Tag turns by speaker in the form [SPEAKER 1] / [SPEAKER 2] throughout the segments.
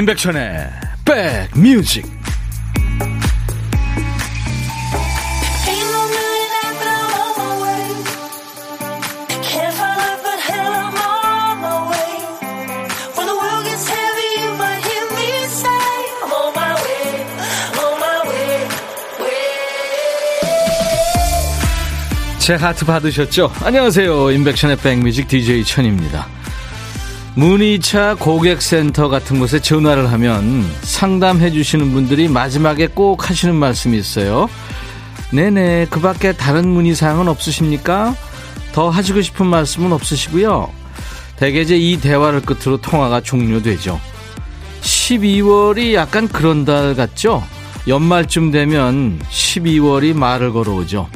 [SPEAKER 1] 임백천의 백뮤직 제 하트 받으셨죠? 안녕하세요. 임백천의 백뮤직 DJ 천입니다. 문의차 고객센터 같은 곳에 전화를 하면 상담해 주시는 분들이 마지막에 꼭 하시는 말씀이 있어요. 네네, 그 밖에 다른 문의사항은 없으십니까? 더 하시고 싶은 말씀은 없으시고요. 대개 이제 이 대화를 끝으로 통화가 종료되죠. 12월이 약간 그런 달 같죠? 연말쯤 되면 12월이 말을 걸어오죠.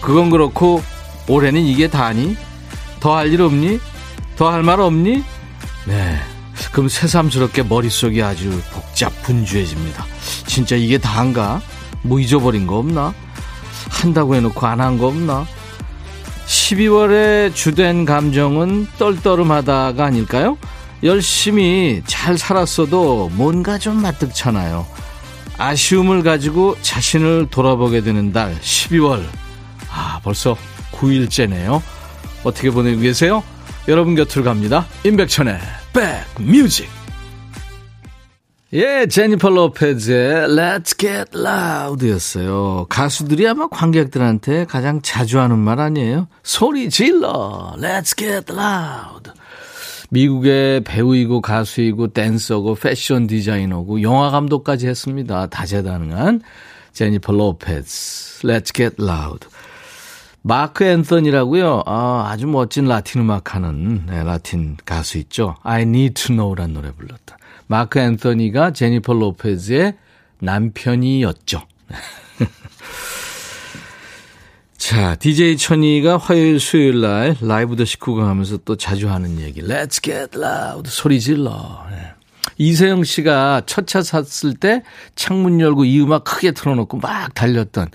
[SPEAKER 1] 그건 그렇고 올해는 이게 다니? 더 할 일 없니? 더 할 말 없니? 네. 그럼 새삼스럽게 머릿속이 아주 복잡 분주해집니다. 진짜 이게 다인가? 뭐 잊어버린 거 없나? 한다고 해놓고 안 한 거 없나? 12월의 주된 감정은 떨떠름하다가 아닐까요? 열심히 잘 살았어도 뭔가 좀 마뜩잖아요. 아쉬움을 가지고 자신을 돌아보게 되는 달 12월. 아, 벌써 9일째네요. 어떻게 보내고 계세요? 여러분 곁으로 갑니다. 임백천의 백뮤직. 예, 제니퍼 로페즈의 Let's Get Loud 였어요. 가수들이 아마 관객들한테 가장 자주 하는 말 아니에요? 소리 질러! Let's Get Loud! 미국의 배우이고 가수이고 댄서고 패션 디자이너고 영화 감독까지 했습니다. 다재다능한 제니퍼 로페즈. Let's Get Loud. 마크 앤서니라고요. 아, 아주 멋진 라틴 음악 하는 네, 라틴 가수 있죠. I Need to Know라는 노래 불렀다. 마크 앤서니가 제니퍼 로페즈의 남편이었죠. 자, DJ 천이가 화요일, 수요일 날 라이브 더 식구강 하면서 또 자주 하는 얘기. Let's get loud. 소리 질러. 네. 이세영 씨가 첫 차 샀을 때 창문 열고 이 음악 크게 틀어놓고 막 달렸던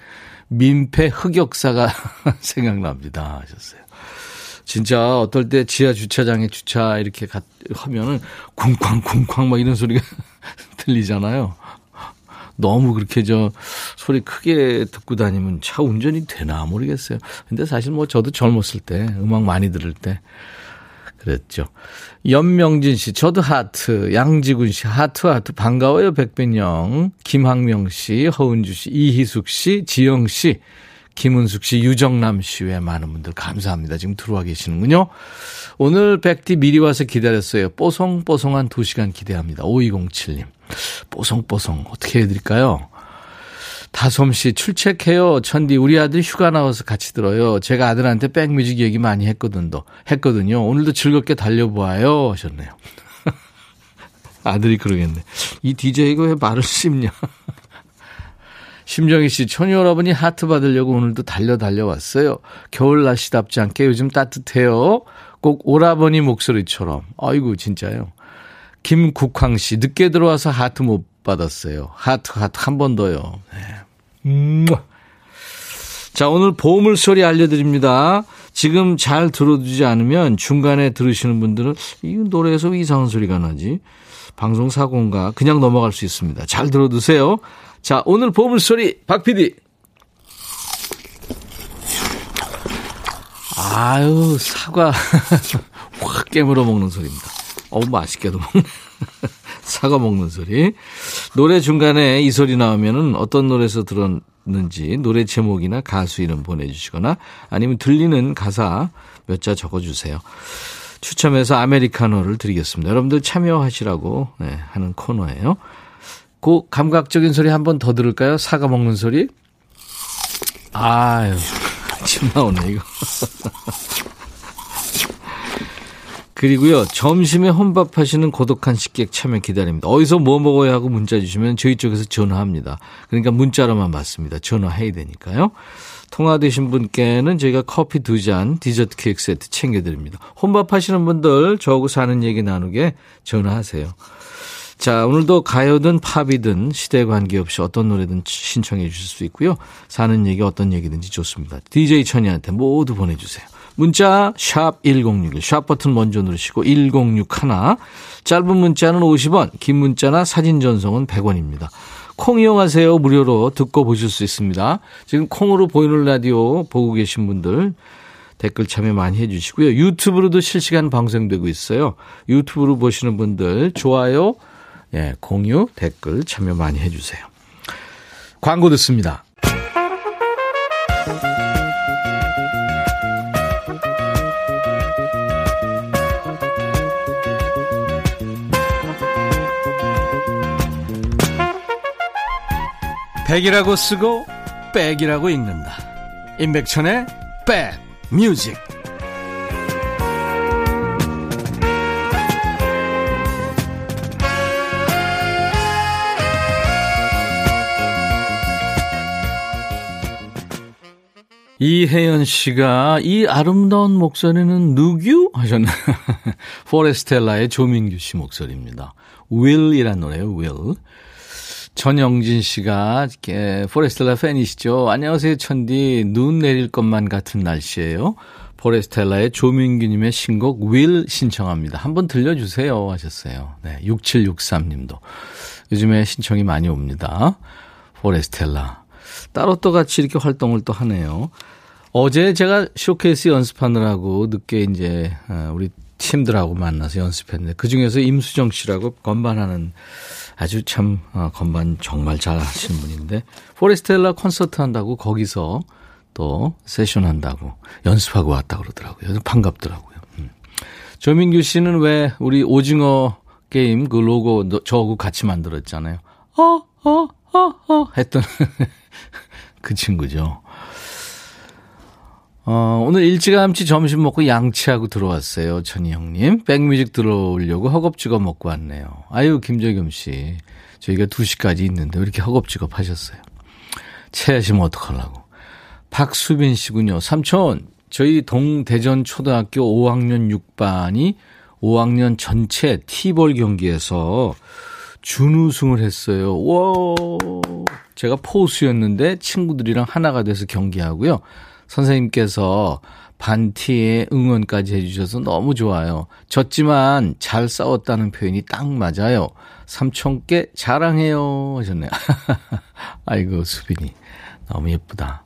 [SPEAKER 1] 민폐 흑역사가 생각납니다. 하셨어요. 진짜 어떨 때 지하 주차장에 주차 이렇게 가, 하면은 쿵쾅쿵쾅 막 이런 소리가 들리잖아요. 너무 그렇게 저 소리 크게 듣고 다니면 차 운전이 되나 모르겠어요. 근데 사실 뭐 저도 젊었을 때 음악 많이 들을 때 그랬죠. 연명진 씨, 저도 하트, 양지군 씨, 하트, 하트, 반가워요, 백변영. 김학명 씨, 허은주 씨, 이희숙 씨, 지영 씨, 김은숙 씨, 유정남 씨 외 많은 분들 감사합니다. 지금 들어와 계시는군요. 오늘 천디 미리 와서 기다렸어요. 뽀송뽀송한 2시간 기대합니다. 5207님. 뽀송뽀송, 어떻게 해드릴까요? 다솜씨 출첵해요. 천디 우리 아들 휴가 나와서 같이 들어요. 제가 아들한테 백뮤직 얘기 많이 했거든요. 했거든요. 오늘도 즐겁게 달려보아요 하셨네요. 아들이 그러겠네. 이 DJ가 왜 말을 씹냐. 심정희 씨, 천이 여러분이 하트 받으려고 오늘도 달려 달려왔어요. 겨울 날씨답지 않게 요즘 따뜻해요. 꼭 오라버니 목소리처럼. 아이고, 진짜요. 김국황 씨, 늦게 들어와서 하트 못 받았어요. 하트, 하트 한 번 더요. 네. 음. 자, 오늘 보물 소리 알려드립니다. 지금 잘 들어두지 않으면 중간에 들으시는 분들은 이 노래에서 이상한 소리가 나지. 방송 사고인가 그냥 넘어갈 수 있습니다. 잘 들어두세요. 자, 오늘 보물 소리 박 PD. 아유, 사과 확 깨물어 먹는 소리입니다. 어우, 맛있게도 먹네. 사과 먹는 소리. 노래 중간에 이 소리 나오면은 어떤 노래에서 들었는지 노래 제목이나 가수 이름 보내주시거나 아니면 들리는 가사 몇 자 적어주세요. 추첨해서 아메리카노를 드리겠습니다. 여러분들 참여하시라고 네, 하는 코너예요. 그 감각적인 소리 한 번 더 들을까요? 사과 먹는 소리. 아유, 침 나오네 이거. 그리고요, 점심에 혼밥 하시는 고독한 식객 참여 기다립니다. 어디서 뭐 먹어야 하고 문자 주시면 저희 쪽에서 전화합니다. 그러니까 문자로만 받습니다. 전화해야 되니까요. 통화되신 분께는 저희가 커피 두 잔, 디저트 케이크 세트 챙겨드립니다. 혼밥 하시는 분들 저하고 사는 얘기 나누게 전화하세요. 자, 오늘도 가요든 팝이든 시대에 관계없이 어떤 노래든 신청해 주실 수 있고요. 사는 얘기 어떤 얘기든지 좋습니다. DJ 천이한테 모두 보내주세요. 문자 샵 1061, 샵 버튼 먼저 누르시고 1061. 짧은 문자는 50원, 긴 문자나 사진 전송은 100원입니다. 콩 이용하세요. 무료로 듣고 보실 수 있습니다. 지금 콩으로 보이는 라디오 보고 계신 분들 댓글 참여 많이 해주시고요. 유튜브로도 실시간 방송되고 있어요. 유튜브로 보시는 분들 좋아요, 예, 공유, 댓글 참여 많이 해주세요. 광고 듣습니다. 백이라고 쓰고 백이라고 읽는다. 임백천의 백 뮤직. 이혜연 씨가 이 아름다운 목소리는 누구? 하셨나? 포레스텔라의 조민규 씨 목소리입니다. will이란 노래예요, will. 전영진 씨가 포레스텔라 팬이시죠? 안녕하세요, 천디. 눈 내릴 것만 같은 날씨예요. 포레스텔라의 조민규님의 신곡 will 신청합니다. 한번 들려주세요 하셨어요. 네, 6763님도. 요즘에 신청이 많이 옵니다. 포레스텔라. 따로 또 같이 이렇게 활동을 또 하네요. 어제 제가 쇼케이스 연습하느라고 늦게 이제 어, 우리 팀들하고 만나서 연습했는데 그 중에서 임수정 씨라고 건반하는 아주 참 어, 건반 정말 잘 하시는 분인데 포레스텔라 콘서트 한다고 거기서 또 세션 한다고 연습하고 왔다 그러더라고요. 반갑더라고요. 음. 조민규 씨는 왜 우리 오징어 게임 그 로고 저하고 같이 만들었잖아요. 어, 어, 어, 어 했던 그 친구죠. 어, 오늘 일찌감치 점심 먹고 양치하고 들어왔어요. 천희 형님. 백뮤직 들어오려고 허겁지겁 먹고 왔네요. 아유, 김재겸 씨. 저희가 2시까지 있는데 왜 이렇게 허겁지겁 하셨어요? 체하시면 어떡하려고. 박수빈 씨군요. 삼촌, 저희 동대전 초등학교 5학년 6반이 5학년 전체 티볼 경기에서 준우승을 했어요. 와 제가 포수였는데 친구들이랑 하나가 돼서 경기하고요. 선생님께서 반티에 응원까지 해주셔서 너무 좋아요. 졌지만 잘 싸웠다는 표현이 딱 맞아요. 삼촌께 자랑해요 하셨네요. 아이고 수빈이 너무 예쁘다.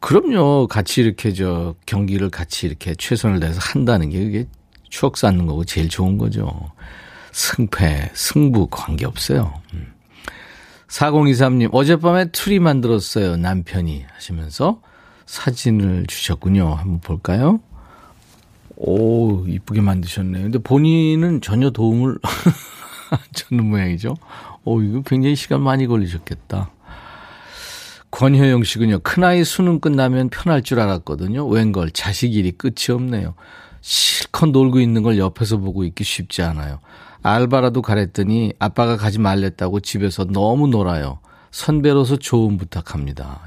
[SPEAKER 1] 그럼요. 같이 이렇게 저 경기를 같이 이렇게 최선을 다해서 한다는 게 그게 추억 쌓는 거고 제일 좋은 거죠. 승패, 승부 관계 없어요. 음. 4023님, 어젯밤에 트리 만들었어요. 남편이 하시면서 사진을 주셨군요. 한번 볼까요? 오, 이쁘게 만드셨네요. 근데 본인은 전혀 도움을 안 줬는 모양이죠. 오, 이거 굉장히 시간 많이 걸리셨겠다. 권효영 씨군요. 큰아이 수능 끝나면 편할 줄 알았거든요. 웬걸 자식 일이 끝이 없네요. 실컷 놀고 있는 걸 옆에서 보고 있기 쉽지 않아요. 알바라도 가랬더니 아빠가 가지 말랬다고 집에서 너무 놀아요. 선배로서 좋은 부탁합니다.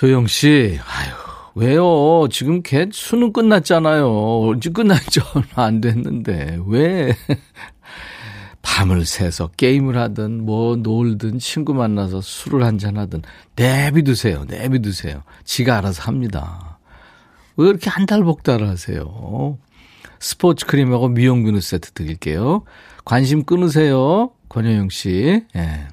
[SPEAKER 1] 효영 씨, 아유, 왜요? 지금 걔 수능 끝났잖아요. 언제 끝났죠? 얼마 안 됐는데. 왜? 밤을 새서 게임을 하든 뭐 놀든 친구 만나서 술을 한잔 하든 내비두세요. 내비두세요. 지가 알아서 합니다. 왜 이렇게 한 달 복달을 하세요? 스포츠 크림하고 미용 비누 세트 드릴게요. 관심 끊으세요. 권효영 씨. 예.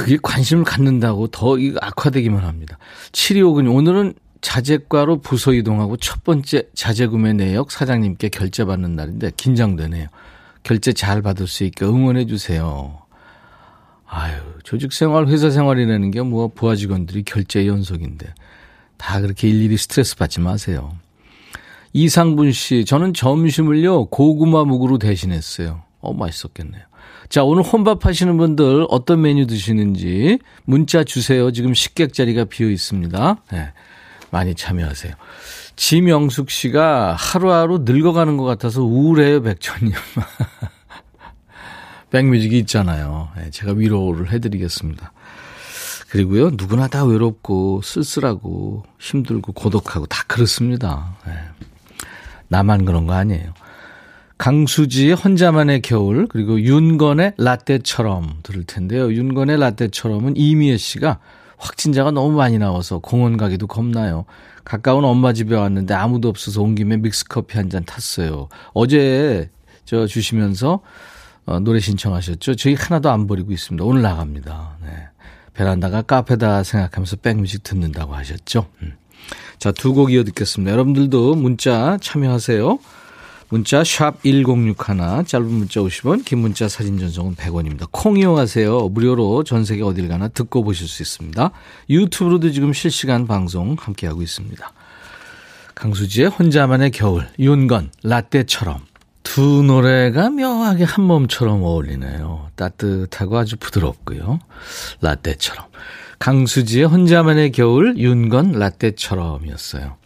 [SPEAKER 1] 그게 관심을 갖는다고 더 악화되기만 합니다. 7259님, 오늘은 자재과로 부서 이동하고 첫 번째 자재 구매 내역 사장님께 결제받는 날인데 긴장되네요. 결제 잘 받을 수 있게 응원해 주세요. 아유, 조직 생활, 회사 생활이라는 게 뭐 부하 직원들이 결제 연속인데 다 그렇게 일일이 스트레스 받지 마세요. 이상분 씨, 저는 점심을요 고구마 묵으로 대신했어요. 어, 맛있었겠네요. 자, 오늘 혼밥 하시는 분들 어떤 메뉴 드시는지 문자 주세요. 지금 식객 자리가 비어 있습니다. 네, 많이 참여하세요. 지명숙 씨가 하루하루 늙어가는 것 같아서 우울해요, 백천님. 백뮤직이 있잖아요. 네, 제가 위로를 해드리겠습니다. 그리고요, 누구나 다 외롭고 쓸쓸하고 힘들고 고독하고 다 그렇습니다. 네. 나만 그런 거 아니에요. 강수지의 혼자만의 겨울 그리고 윤건의 라떼처럼 들을 텐데요. 윤건의 라떼처럼은 이미애 씨가 확진자가 너무 많이 나와서 공원 가기도 겁나요. 가까운 엄마 집에 왔는데 아무도 없어서 온 김에 믹스커피 한 잔 탔어요. 어제 저 주시면서 어, 노래 신청하셨죠? 저희 하나도 안 버리고 있습니다. 오늘 나갑니다. 네. 베란다가 카페다 생각하면서 백뮤직 듣는다고 하셨죠? 음. 자, 두 곡 이어 듣겠습니다. 여러분들도 문자 참여하세요. 문자 샵 1061, 짧은 문자 50원, 긴 문자 사진 전송은 100원입니다. 콩 이용하세요. 무료로 전 세계 어딜 가나 듣고 보실 수 있습니다. 유튜브로도 지금 실시간 방송 함께하고 있습니다. 강수지의 혼자만의 겨울, 윤건, 라떼처럼. 두 노래가 묘하게 한 몸처럼 어울리네요. 따뜻하고 아주 부드럽고요. 라떼처럼. 강수지의 혼자만의 겨울, 윤건, 라떼처럼이었어요.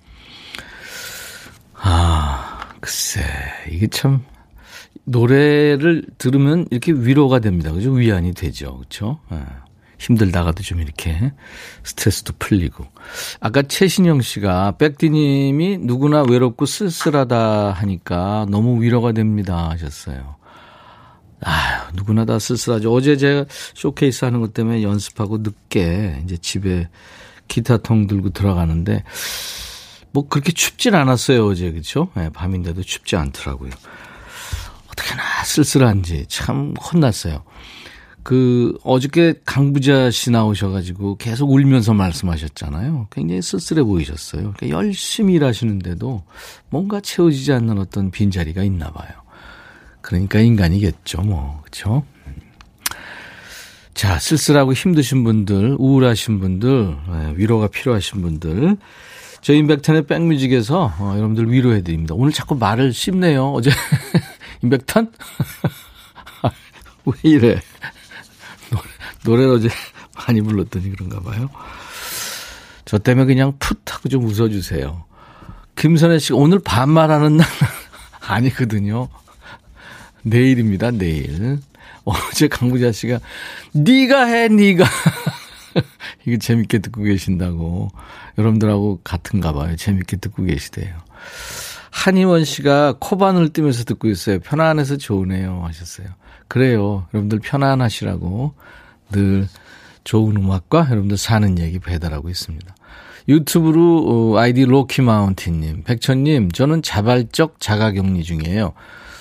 [SPEAKER 1] 아, 글쎄, 이게 참, 노래를 들으면 이렇게 위로가 됩니다. 그죠? 위안이 되죠. 그렇죠? 힘들다가도 좀 이렇게 스트레스도 풀리고. 아까 최신영 씨가 백디님이 누구나 외롭고 쓸쓸하다 하니까 너무 위로가 됩니다 하셨어요. 아 누구나 다 쓸쓸하죠. 어제 제가 쇼케이스 하는 것 때문에 연습하고 늦게 이제 집에 기타통 들고 들어가는데 뭐 그렇게 춥진 않았어요 어제 그렇죠? 네, 밤인데도 춥지 않더라고요. 어떻게나 쓸쓸한지 참 혼났어요. 그 어저께 강부자 씨 나오셔가지고 계속 울면서 말씀하셨잖아요. 굉장히 쓸쓸해 보이셨어요. 그러니까 열심히 일하시는데도 뭔가 채워지지 않는 어떤 빈 자리가 있나 봐요. 그러니까 인간이겠죠, 뭐. 그렇죠? 자, 쓸쓸하고 힘드신 분들, 우울하신 분들, 예, 위로가 필요하신 분들, 저희 인백탄의 백뮤직에서 어, 여러분들 위로해 드립니다. 오늘 자꾸 말을 씹네요. 어제 인백탄? 왜 이래? 노래를 어제 많이 불렀더니 그런가 봐요. 저 때문에 그냥 풋 하고 좀 웃어주세요. 김선혜 씨가 오늘 반말하는 날 아니거든요. 내일입니다, 내일. 어제 강부자 씨가 네가 해, 네가. 이거 재밌게 듣고 계신다고. 여러분들하고 같은가 봐요. 재밌게 듣고 계시대요. 한희원 씨가 코바늘 뜨면서 듣고 있어요. 편안해서 좋으네요. 하셨어요. 그래요. 여러분들 편안하시라고 늘 좋은 음악과 여러분들 사는 얘기 배달하고 있습니다. 유튜브로 어, 아이디 로키마운틴님, 백천님, 저는 자발적 자가격리 중이에요.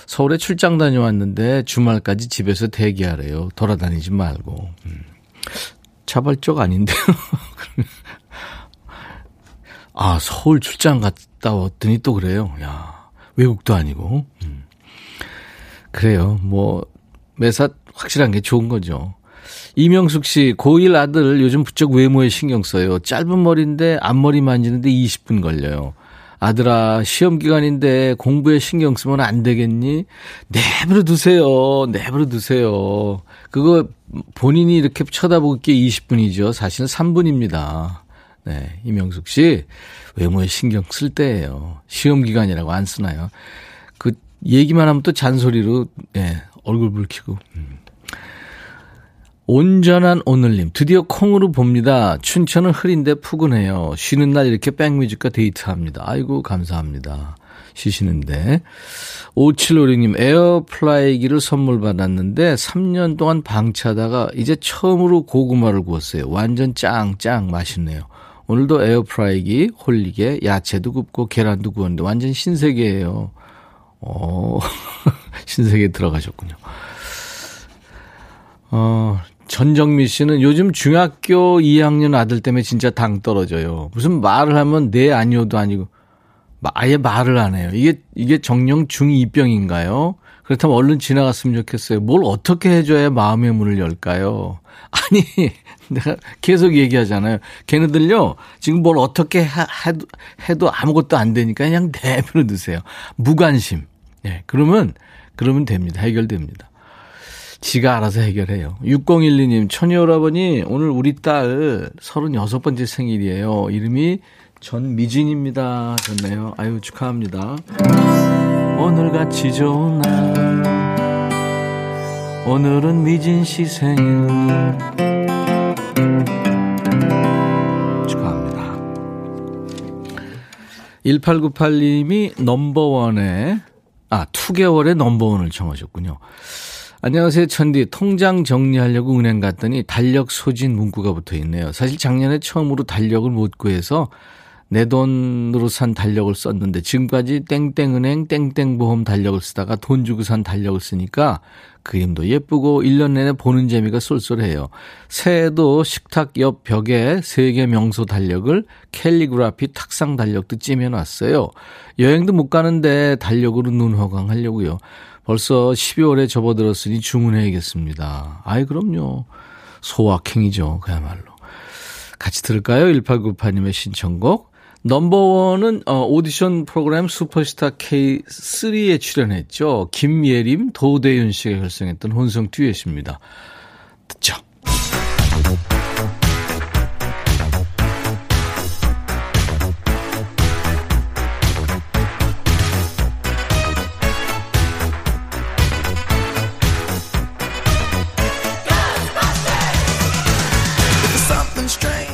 [SPEAKER 1] 서울에 출장 다녀왔는데 주말까지 집에서 대기하래요. 돌아다니지 말고. 음. 자발적 아닌데요. 아, 서울 출장 갔다 왔더니 또 그래요. 야, 외국도 아니고. 음. 그래요. 뭐, 매사 확실한 게 좋은 거죠. 이명숙 씨, 고1 아들 요즘 부쩍 외모에 신경 써요. 짧은 머리인데 앞머리 만지는데 20분 걸려요. 아들아, 시험 기간인데 공부에 신경 쓰면 안 되겠니? 내버려 두세요. 내버려 두세요. 그거 본인이 이렇게 쳐다보기에 20분이죠. 사실은 3분입니다. 네, 이명숙 씨, 외모에 신경 쓸 때예요. 시험 기간이라고 안 쓰나요? 그 얘기만 하면 또 잔소리로, 네, 얼굴 붉히고. 음. 온전한 오늘님, 드디어 콩으로 봅니다. 춘천은 흐린데 푸근해요. 쉬는 날 이렇게 백뮤직과 데이트합니다. 아이고, 감사합니다. 쉬시는데. 5756님, 에어프라이기를 선물 받았는데 3년 동안 방치하다가 이제 처음으로 고구마를 구웠어요. 완전 짱짱 맛있네요. 오늘도 에어프라이기, 홀리게, 야채도 굽고 계란도 구웠는데 완전 신세계예요. 어, 신세계 들어가셨군요. 어, 전정미 씨는 요즘 중학교 2학년 아들 때문에 진짜 당 떨어져요. 무슨 말을 하면 네 아니오도 아니고 아예 말을 안 해요. 이게 이게 정령 중2병인가요? 그렇다면 얼른 지나갔으면 좋겠어요. 뭘 어떻게 해줘야 마음의 문을 열까요? 아니, 내가 계속 얘기하잖아요. 걔네들요, 지금 뭘 어떻게 하, 해도, 해도 아무것도 안 되니까 그냥 내버려 두세요. 무관심. 예, 네, 그러면, 그러면 됩니다. 해결됩니다. 지가 알아서 해결해요. 6012님, 천여오라버니, 오늘 우리 딸 36번째 생일이에요. 이름이 전미진입니다. 좋네요. 아유, 축하합니다. 오늘같이 좋은 날, 오늘은 미진 씨 생일. 축하합니다. 1898님이 넘버원에, 아, 2개월의 넘버원을 청하셨군요. 안녕하세요, 천디. 통장 정리하려고 은행 갔더니 달력 소진 문구가 붙어 있네요. 사실 작년에 처음으로 달력을 못 구해서 내 돈으로 산 달력을 썼는데 지금까지 땡땡은행 땡땡보험 달력을 쓰다가 돈 주고 산 달력을 쓰니까 그림도 예쁘고 1년 내내 보는 재미가 쏠쏠해요. 새해도 식탁 옆 벽에 세계 명소 달력을 캘리그라피 탁상 달력도 찜해놨어요. 여행도 못 가는데 달력으로 눈 호강하려고요. 벌써 12월에 접어들었으니 주문해야겠습니다. 아이 그럼요. 소확행이죠. 그야말로. 같이 들을까요? 1898님의 신청곡. 넘버원은 어, 오디션 프로그램 슈퍼스타 K3에 출연했죠. 김예림, 도대윤 씨가 결성했던 혼성 듀엣입니다. 듣죠.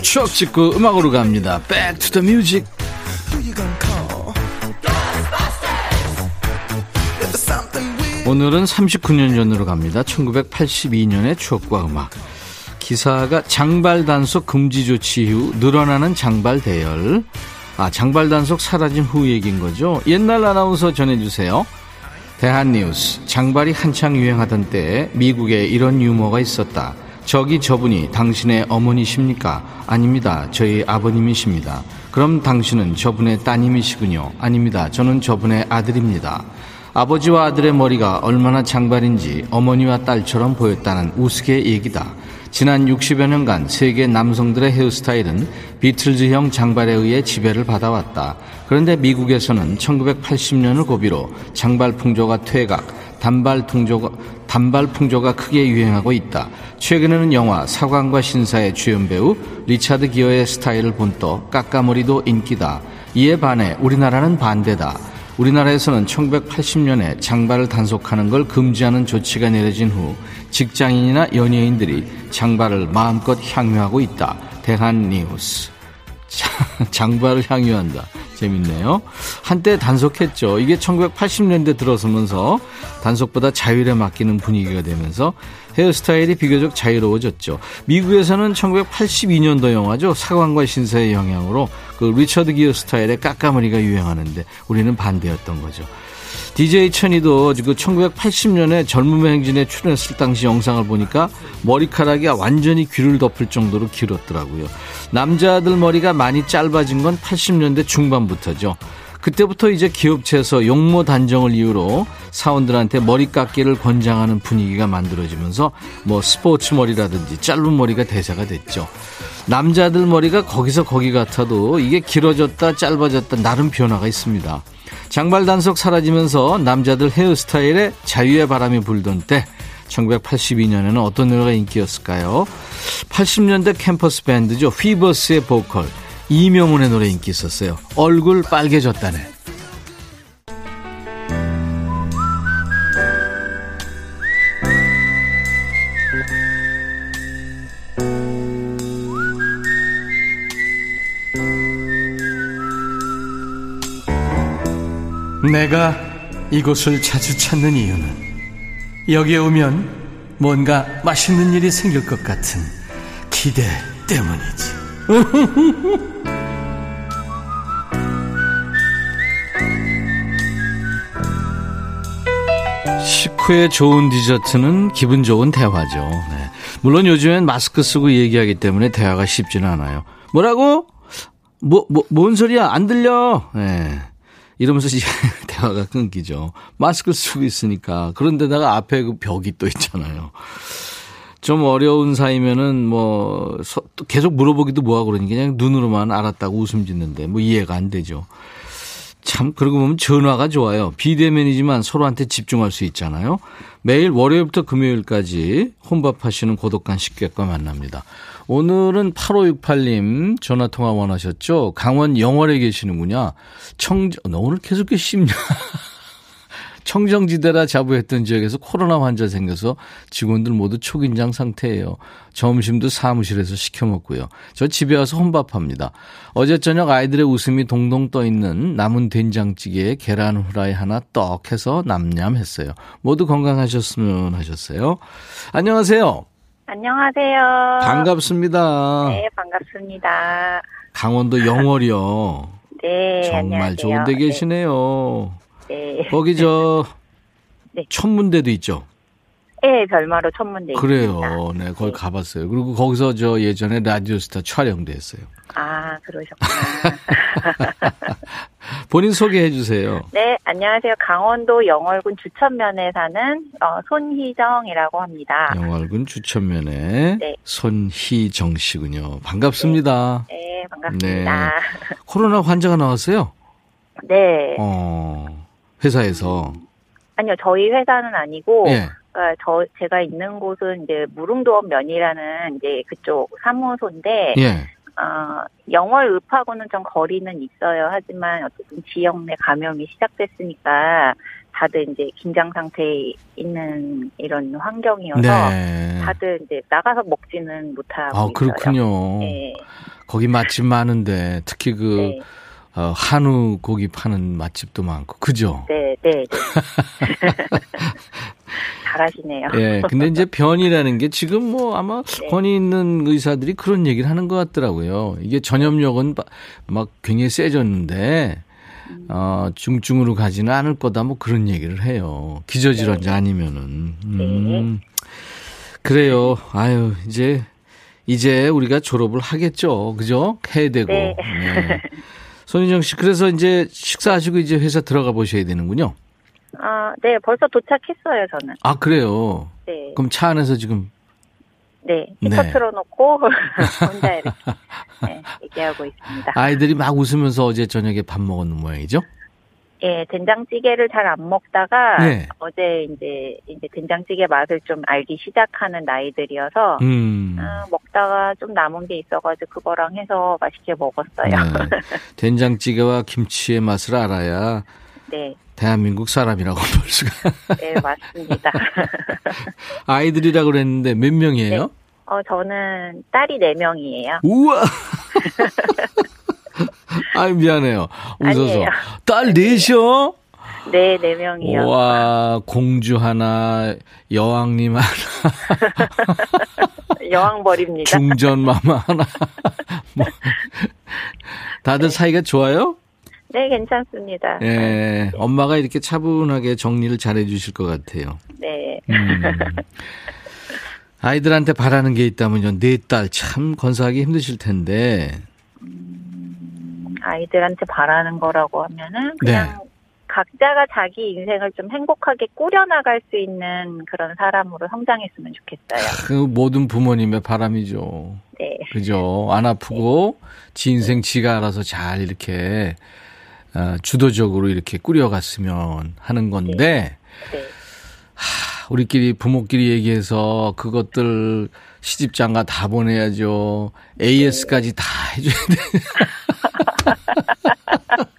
[SPEAKER 1] 추억 찍고 음악으로 갑니다. Back to the music. 오늘은 39년 전으로 갑니다. 1982년의 추억과 음악. 기사가 장발 단속 금지 조치 이후 늘어나는 장발 대열. 아, 장발 단속 사라진 후 얘기인 거죠. 옛날 아나운서 전해주세요. 대한뉴스. 장발이 한창 유행하던 때 미국에 이런 유머가 있었다. 저기 저분이 당신의 어머니십니까? 아닙니다. 저희 아버님이십니다. 그럼 당신은 저분의 따님이시군요. 아닙니다. 저는 저분의 아들입니다. 아버지와 아들의 머리가 얼마나 장발인지 어머니와 딸처럼 보였다는 우스개 얘기다. 지난 60여 년간 세계 남성들의 헤어스타일은 비틀즈형 장발에 의해 지배를 받아왔다. 그런데 미국에서는 1980년을 고비로 장발 풍조가 퇴각, 단발 풍조가, 단발 풍조가 크게 유행하고 있다. 최근에는 영화 사관과 신사의 주연 배우 리차드 기어의 스타일을 본떠 까까머리도 인기다. 이에 반해 우리나라는 반대다. 우리나라에서는 1980년에 장발을 단속하는 걸 금지하는 조치가 내려진 후 직장인이나 연예인들이 장발을 마음껏 향유하고 있다. 대한 뉴스. 장발을 향유한다. 재밌네요. 한때 단속했죠. 이게 1980년대 들어서면서 단속보다 자율에 맡기는 분위기가 되면서 헤어스타일이 비교적 자유로워졌죠. 미국에서는 1982년도 영화죠. 사관과 신사의 영향으로 그 리처드 기어 스타일의 까까머리가 유행하는데 우리는 반대였던 거죠. DJ 천이도 그 1980년에 젊음의 행진에 출연했을 당시 영상을 보니까 머리카락이 완전히 귀를 덮을 정도로 길었더라고요. 남자들 머리가 많이 짧아진 건 80년대 중반부터죠. 그때부터 이제 기업체에서 용모 단정을 이유로 사원들한테 머리 깎기를 권장하는 분위기가 만들어지면서 뭐 스포츠 머리라든지 짧은 머리가 대세가 됐죠. 남자들 머리가 거기서 거기 같아도 이게 길어졌다 짧아졌다 나름 변화가 있습니다. 장발 단속 사라지면서 남자들 헤어스타일에 자유의 바람이 불던 때 1982년에는 어떤 노래가 인기였을까요? 80년대 캠퍼스 밴드죠. 휘버스의 보컬 이명훈의 노래 인기 있었어요. 얼굴 빨개졌다네. 내가 이곳을 자주 찾는 이유는 여기에 오면 뭔가 맛있는 일이 생길 것 같은 기대 때문이지. 식후에 좋은 디저트는 기분 좋은 대화죠. 네. 물론 요즘엔 마스크 쓰고 얘기하기 때문에 대화가 쉽지는 않아요. 뭐라고? 뭐, 뭐, 뭔 소리야? 안 들려? 네. 이러면서 이제 대화가 끊기죠. 마스크를 쓰고 있으니까. 그런데다가 앞에 그 벽이 또 있잖아요. 좀 어려운 사이면은 뭐 계속 물어보기도 뭐하고 그러니 그냥 눈으로만 알았다고 웃음 짓는데 뭐 이해가 안 되죠. 참 그러고 보면 전화가 좋아요. 비대면이지만 서로한테 집중할 수 있잖아요. 매일 월요일부터 금요일까지 혼밥하시는 고독한 식객과 만납니다. 오늘은 8568님 전화통화 원하셨죠? 강원 영월에 계시는군요. 청주, 너 오늘 계속 게 쉽냐? 청정지대라 자부했던 지역에서 코로나 환자 생겨서 직원들 모두 초긴장 상태예요. 점심도 사무실에서 시켜 먹고요. 저 집에 와서 혼밥합니다. 어제 저녁 아이들의 웃음이 동동 떠 있는 남은 된장찌개에 계란 후라이 하나 떡 해서 남냠했어요. 모두 건강하셨으면 하셨어요. 안녕하세요.
[SPEAKER 2] 안녕하세요.
[SPEAKER 1] 반갑습니다.
[SPEAKER 2] 네, 반갑습니다.
[SPEAKER 1] 강원도 영월이요.
[SPEAKER 2] 네,
[SPEAKER 1] 정말
[SPEAKER 2] 안녕하세요.
[SPEAKER 1] 좋은 데 계시네요.
[SPEAKER 2] 네.
[SPEAKER 1] 거기 저
[SPEAKER 2] 네.
[SPEAKER 1] 천문대도 있죠.
[SPEAKER 2] 네, 별마로 천문대
[SPEAKER 1] 그래요.
[SPEAKER 2] 있습니다.
[SPEAKER 1] 네, 거기 가봤어요. 그리고 거기서 저 예전에 라디오스타 촬영도 했어요.
[SPEAKER 2] 아, 그러셨구나.
[SPEAKER 1] 본인 소개해 주세요.
[SPEAKER 2] 네, 안녕하세요. 강원도 영월군 주천면에 사는 어, 손희정이라고 합니다.
[SPEAKER 1] 영월군 주천면에
[SPEAKER 2] 네.
[SPEAKER 1] 손희정 씨군요. 반갑습니다.
[SPEAKER 2] 네, 반갑습니다.
[SPEAKER 1] 코로나 환자가 나왔어요.
[SPEAKER 2] 네.
[SPEAKER 1] 어, 회사에서.
[SPEAKER 2] 아니요, 저희 회사는 아니고
[SPEAKER 1] 예.
[SPEAKER 2] 그러니까 저 제가 있는 곳은 이제 무릉도원 면이라는 이제 그쪽 사무소인데
[SPEAKER 1] 예.
[SPEAKER 2] 어, 영월 읍하고는 좀 거리는 있어요. 하지만 어쨌든 지역 내 감염이 시작됐으니까 다들 이제 긴장 상태에 있는 이런 환경이어서
[SPEAKER 1] 네.
[SPEAKER 2] 다들 이제 나가서 먹지는 못하고
[SPEAKER 1] 아,
[SPEAKER 2] 있어요.
[SPEAKER 1] 그렇군요.
[SPEAKER 2] 네.
[SPEAKER 1] 거기 맛집 많은데 특히 그
[SPEAKER 2] 네.
[SPEAKER 1] 어, 한우 고기 파는 맛집도 많고 그죠?
[SPEAKER 2] 네, 네, 네. 잘하시네요.
[SPEAKER 1] 예. 근데 이제 변이라는 게 지금 뭐 아마
[SPEAKER 2] 네.
[SPEAKER 1] 권위 있는 의사들이 그런 얘기를 하는 것 같더라고요. 이게 전염력은 바- 막 굉장히 세졌는데
[SPEAKER 2] 음.
[SPEAKER 1] 어, 중증으로 가지는 않을 거다 뭐 그런 얘기를 해요. 기저질환자 아니면은. 음. 그래요. 아유, 이제 이제 우리가 졸업을 하겠죠. 그죠? 해야 되고.
[SPEAKER 2] 네.
[SPEAKER 1] 네. 손희정 씨, 그래서 이제 식사하시고 이제 회사 들어가 보셔야 되는군요.
[SPEAKER 2] 아, 네, 벌써 도착했어요, 저는.
[SPEAKER 1] 아, 그래요.
[SPEAKER 2] 네.
[SPEAKER 1] 그럼 차 안에서 지금
[SPEAKER 2] 네. 히터
[SPEAKER 1] 네.
[SPEAKER 2] 틀어놓고 혼자 이렇게 네, 얘기하고 있습니다.
[SPEAKER 1] 아이들이 막 웃으면서 어제 저녁에 밥 먹었는 모양이죠?
[SPEAKER 2] 예, 된장찌개를 잘 안 먹다가
[SPEAKER 1] 네.
[SPEAKER 2] 어제 이제 이제 된장찌개 맛을 좀 알기 시작하는 나이들이어서
[SPEAKER 1] 음.
[SPEAKER 2] 아, 먹다가 좀 남은 게 있어가지고 그거랑 해서 맛있게 먹었어요.
[SPEAKER 1] 네. 된장찌개와 김치의 맛을 알아야
[SPEAKER 2] 네,
[SPEAKER 1] 대한민국 사람이라고 볼 수가.
[SPEAKER 2] 네 맞습니다.
[SPEAKER 1] 아이들이라고 그랬는데 몇 명이에요?
[SPEAKER 2] 어 저는 딸이 네 명이에요.
[SPEAKER 1] 우와! 아이, 미안해요. 웃어서.
[SPEAKER 2] 아니에요.
[SPEAKER 1] 딸 넷이요?
[SPEAKER 2] 네, 네 명이요.
[SPEAKER 1] 와, 공주 하나, 여왕님 하나,
[SPEAKER 2] 여왕벌입니다.
[SPEAKER 1] 중전마마 하나. 뭐. 다들 사이가 좋아요?
[SPEAKER 2] 네, 괜찮습니다.
[SPEAKER 1] 예, 엄마가 이렇게 차분하게 정리를 잘해 주실 것 같아요.
[SPEAKER 2] 네.
[SPEAKER 1] 음. 아이들한테 바라는 게 있다면요. 네 딸 참 건사하기 힘드실 텐데.
[SPEAKER 2] 아이들한테 바라는 거라고 하면은
[SPEAKER 1] 네.
[SPEAKER 2] 그냥 각자가 자기 인생을 좀 행복하게 꾸려나갈 수 있는 그런 사람으로 성장했으면 좋겠어요.
[SPEAKER 1] 그 모든 부모님의 바람이죠.
[SPEAKER 2] 네.
[SPEAKER 1] 그죠? 안 아프고 지 인생 지가 알아서 잘 이렇게 어, 주도적으로 이렇게 꾸려갔으면 하는 건데
[SPEAKER 2] 네.
[SPEAKER 1] 우리끼리 부모끼리 얘기해서 그것들 시집장가 다 보내야죠. AS까지 다 해줘야 돼.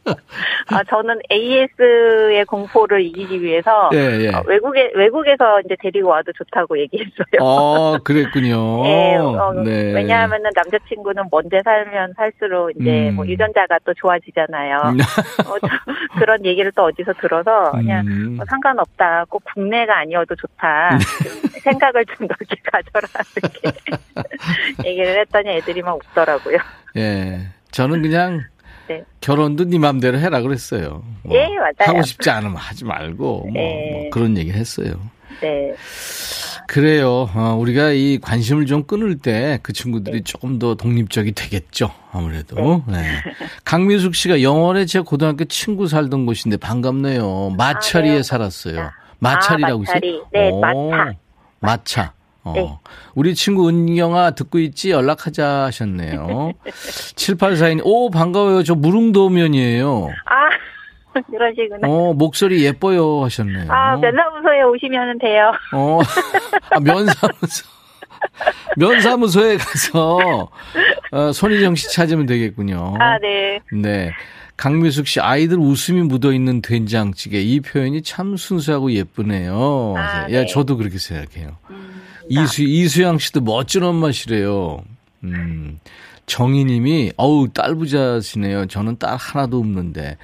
[SPEAKER 2] 아, 저는 AS의 공포를 이기기 위해서
[SPEAKER 1] 예, 예.
[SPEAKER 2] 어, 외국에 외국에서 이제 데리고 와도 좋다고 얘기했어요.
[SPEAKER 1] 어, 그랬군요.
[SPEAKER 2] 네, 어,
[SPEAKER 1] 네.
[SPEAKER 2] 왜냐하면은 남자친구는 먼데 살면 살수록 이제
[SPEAKER 1] 음.
[SPEAKER 2] 뭐 유전자가 또 좋아지잖아요.
[SPEAKER 1] 음.
[SPEAKER 2] 어, 저- 그런 얘기를 또 어디서 들어서 그냥
[SPEAKER 1] 음.
[SPEAKER 2] 뭐 상관없다. 꼭 국내가 아니어도 좋다. 생각을 좀 넓게 가져라. 이렇게 얘기를 했더니 애들이 막 웃더라고요.
[SPEAKER 1] 예. 저는 그냥
[SPEAKER 2] 네.
[SPEAKER 1] 결혼도 네 맘대로 해라 그랬어요. 뭐
[SPEAKER 2] 예, 맞아요.
[SPEAKER 1] 하고 싶지 않으면 하지 말고 뭐,
[SPEAKER 2] 네.
[SPEAKER 1] 뭐 그런 얘기를 했어요.
[SPEAKER 2] 네.
[SPEAKER 1] 그래요. 어, 우리가 이 관심을 좀 끊을 때 그 친구들이 조금 더 독립적이 되겠죠. 아무래도. 네. 강미숙 씨가 영월에 제 고등학교 친구 살던 곳인데 반갑네요. 마차리에
[SPEAKER 2] 아, 네,
[SPEAKER 1] 살았어요. 마차리라고
[SPEAKER 2] 아, 마차리.
[SPEAKER 1] 있어요?
[SPEAKER 2] 네,
[SPEAKER 1] 오,
[SPEAKER 2] 마차.
[SPEAKER 1] 마차. 어.
[SPEAKER 2] 네.
[SPEAKER 1] 우리 친구 은경아 듣고 있지? 연락하자 하셨네요. 7842님, 오, 반가워요. 저 무릉도면이에요.
[SPEAKER 2] 아, 그러시구나.
[SPEAKER 1] 어, 목소리 예뻐요 하셨네요.
[SPEAKER 2] 아, 면사무소에 오시면 돼요.
[SPEAKER 1] 어, 아, 면사무소. 면사무소에 가서, 어, 손희정 씨 찾으면 되겠군요.
[SPEAKER 2] 아, 네.
[SPEAKER 1] 네. 강미숙 씨 아이들 웃음이 묻어 있는 된장찌개 이 표현이 참 순수하고 예쁘네요.
[SPEAKER 2] 아,
[SPEAKER 1] 예,
[SPEAKER 2] 네.
[SPEAKER 1] 저도 그렇게 생각해요.
[SPEAKER 2] 음,
[SPEAKER 1] 이수 이수양 씨도 멋진 엄마시래요. 음. 정희님이 어우 딸 부자시네요. 저는 딸 하나도 없는데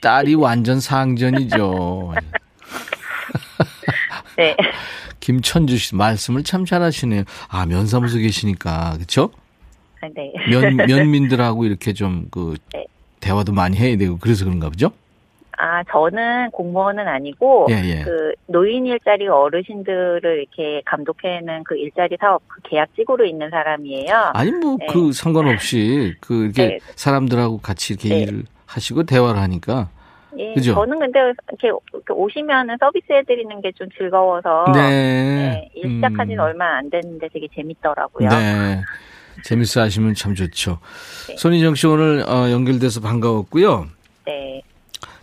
[SPEAKER 1] 딸이 완전 상전이죠.
[SPEAKER 2] 네.
[SPEAKER 1] 김천주 씨 말씀을 참 잘하시네요. 아 면사무소 계시니까 그렇죠?
[SPEAKER 2] 아, 네.
[SPEAKER 1] 면 면민들하고 이렇게 좀그
[SPEAKER 2] 네.
[SPEAKER 1] 대화도 많이 해야 되고 그래서 그런가 보죠?
[SPEAKER 2] 아, 저는 공무원은 아니고,
[SPEAKER 1] 예, 예.
[SPEAKER 2] 그, 노인 일자리 어르신들을 이렇게 감독해는 그 일자리 사업 그 계약직으로 있는 사람이에요.
[SPEAKER 1] 아니 뭐
[SPEAKER 2] 네.
[SPEAKER 1] 그 상관없이 그 이렇게
[SPEAKER 2] 네.
[SPEAKER 1] 사람들하고 같이 이렇게
[SPEAKER 2] 네.
[SPEAKER 1] 일을 하시고 대화를 하니까
[SPEAKER 2] 예,
[SPEAKER 1] 그죠?
[SPEAKER 2] 저는 근데 이렇게, 이렇게 오시면은 서비스 해드리는 게 좀 즐거워서.
[SPEAKER 1] 네.
[SPEAKER 2] 네, 일 지는
[SPEAKER 1] 음.
[SPEAKER 2] 얼마 안 됐는데 되게 재밌더라고요.
[SPEAKER 1] 네. 재밌어 하시면 참 좋죠.
[SPEAKER 2] 네.
[SPEAKER 1] 손희정 씨 오늘 어, 연결돼서 반가웠고요.
[SPEAKER 2] 네,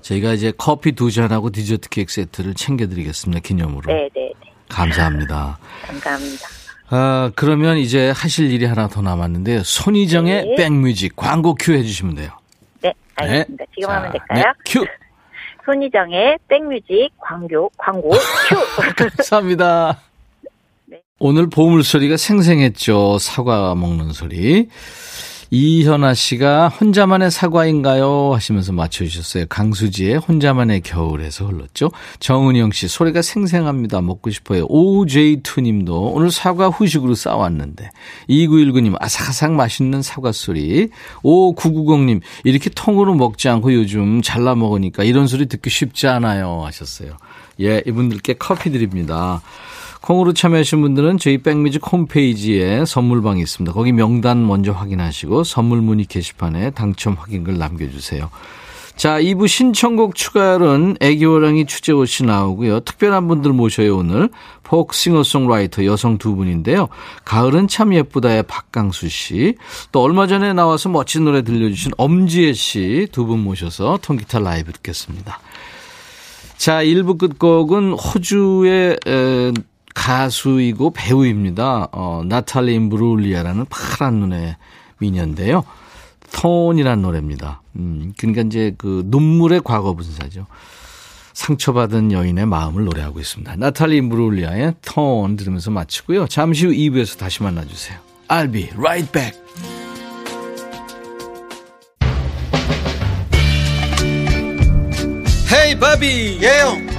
[SPEAKER 1] 저희가 이제 커피 두 잔하고 디저트 케이크 세트를 챙겨드리겠습니다. 기념으로.
[SPEAKER 2] 네, 네, 네.
[SPEAKER 1] 감사합니다.
[SPEAKER 2] 감사합니다.
[SPEAKER 1] 아, 그러면 이제 하실 일이 하나 더 남았는데요. 손희정의
[SPEAKER 2] 네.
[SPEAKER 1] 백뮤직 광고 큐 해주시면 돼요.
[SPEAKER 2] 네, 알겠습니다. 지금
[SPEAKER 1] 자,
[SPEAKER 2] 하면 될까요?
[SPEAKER 1] 네, 큐!
[SPEAKER 2] 손희정의 백뮤직 광고, 광고, 큐!
[SPEAKER 1] 감사합니다.
[SPEAKER 2] 네.
[SPEAKER 1] 오늘 보물 소리가 생생했죠. 사과 먹는 소리. 이현아 씨가 혼자만의 사과인가요? 하시면서 맞춰주셨어요. 강수지의 혼자만의 겨울에서 흘렀죠. 정은영 씨, 소리가 생생합니다. 먹고 싶어요. OJ2 님도 오늘 사과 후식으로 싸왔는데. 2919님, 아삭아삭 맛있는 사과 소리. 5990님, 이렇게 통으로 먹지 않고 요즘 잘라 먹으니까 이런 소리 듣기 쉽지 않아요. 하셨어요. 예, 이분들께 커피 드립니다. 콩으로 참여하신 분들은 저희 백뮤직 홈페이지에 선물방이 있습니다. 거기 명단 먼저 확인하시고 선물 문의 게시판에 당첨 확인글 남겨주세요. 자, 2부 신청곡 추가열의 애기호랑이 추재호 씨 나오고요. 특별한 분들 모셔요, 오늘. 포크 싱어송라이터 여성 두 분인데요. 가을은 참 예쁘다의 박강수 씨. 또 얼마 전에 나와서 멋진 노래 들려주신 엄지혜 씨 두 분 모셔서 통기타 라이브 듣겠습니다. 자, 1부 끝곡은 호주의 에, 가수이고 배우입니다. 어, 나탈리 임브룰리아라는 파란 눈의 미녀인데요. 톤이라는 노래입니다. 음, 그러니까 이제 그 눈물의 과거 분사죠. 상처받은 여인의 마음을 노래하고 있습니다. 나탈리 임브룰리아의 톤 들으면서 마치고요. 잠시 후 2부에서 다시 만나주세요. I'll be right back. 헤이 바비
[SPEAKER 3] 예영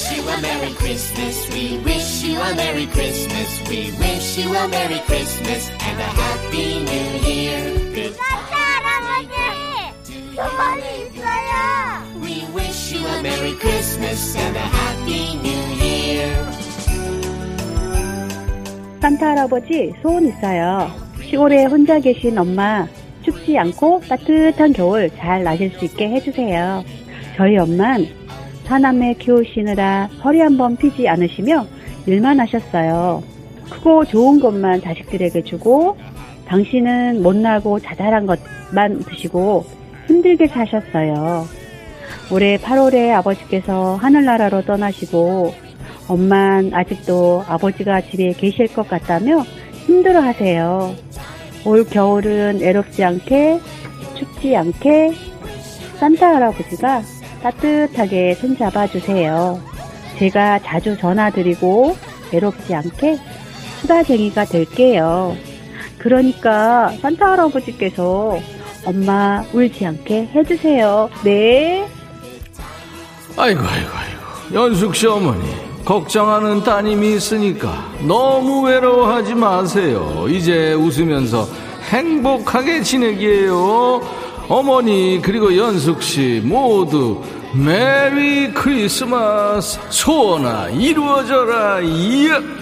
[SPEAKER 4] wish you a Merry Christmas. We wish you a Merry Christmas. We wish you a Merry Christmas and a Happy New Year. Good
[SPEAKER 5] 산타 할아버지! 소원이 있어요!
[SPEAKER 4] We wish you a Merry Christmas and a Happy New Year.
[SPEAKER 6] 산타 할아버지 소원 있어요. 시골에 혼자 계신 엄마 춥지 않고 따뜻한 겨울 잘 나실 수 있게 해주세요. 저희 엄만 사남매 키우시느라 허리 한번 피지 않으시며 일만 하셨어요. 크고 좋은 것만 자식들에게 주고 당신은 못나고 자잘한 것만 드시고 힘들게 사셨어요. 올해 8월에 아버지께서 하늘나라로 떠나시고 엄만 아직도 아버지가 집에 계실 것 같다며 힘들어 하세요. 올 겨울은 애롭지 않게, 춥지 않게, 산타 할아버지가 따뜻하게 손잡아 주세요. 제가 자주 전화드리고 외롭지 않게 수다쟁이가 될게요. 그러니까 산타 할아버지께서 엄마 울지 않게 해주세요. 네.
[SPEAKER 1] 아이고 아이고 아이고 연숙 씨 어머니 걱정하는 따님이 있으니까 너무 외로워하지 마세요 이제 웃으면서 행복하게 지내기예요. 어머니 그리고 연숙 씨 모두 메리 크리스마스 소원아 이루어져라 예.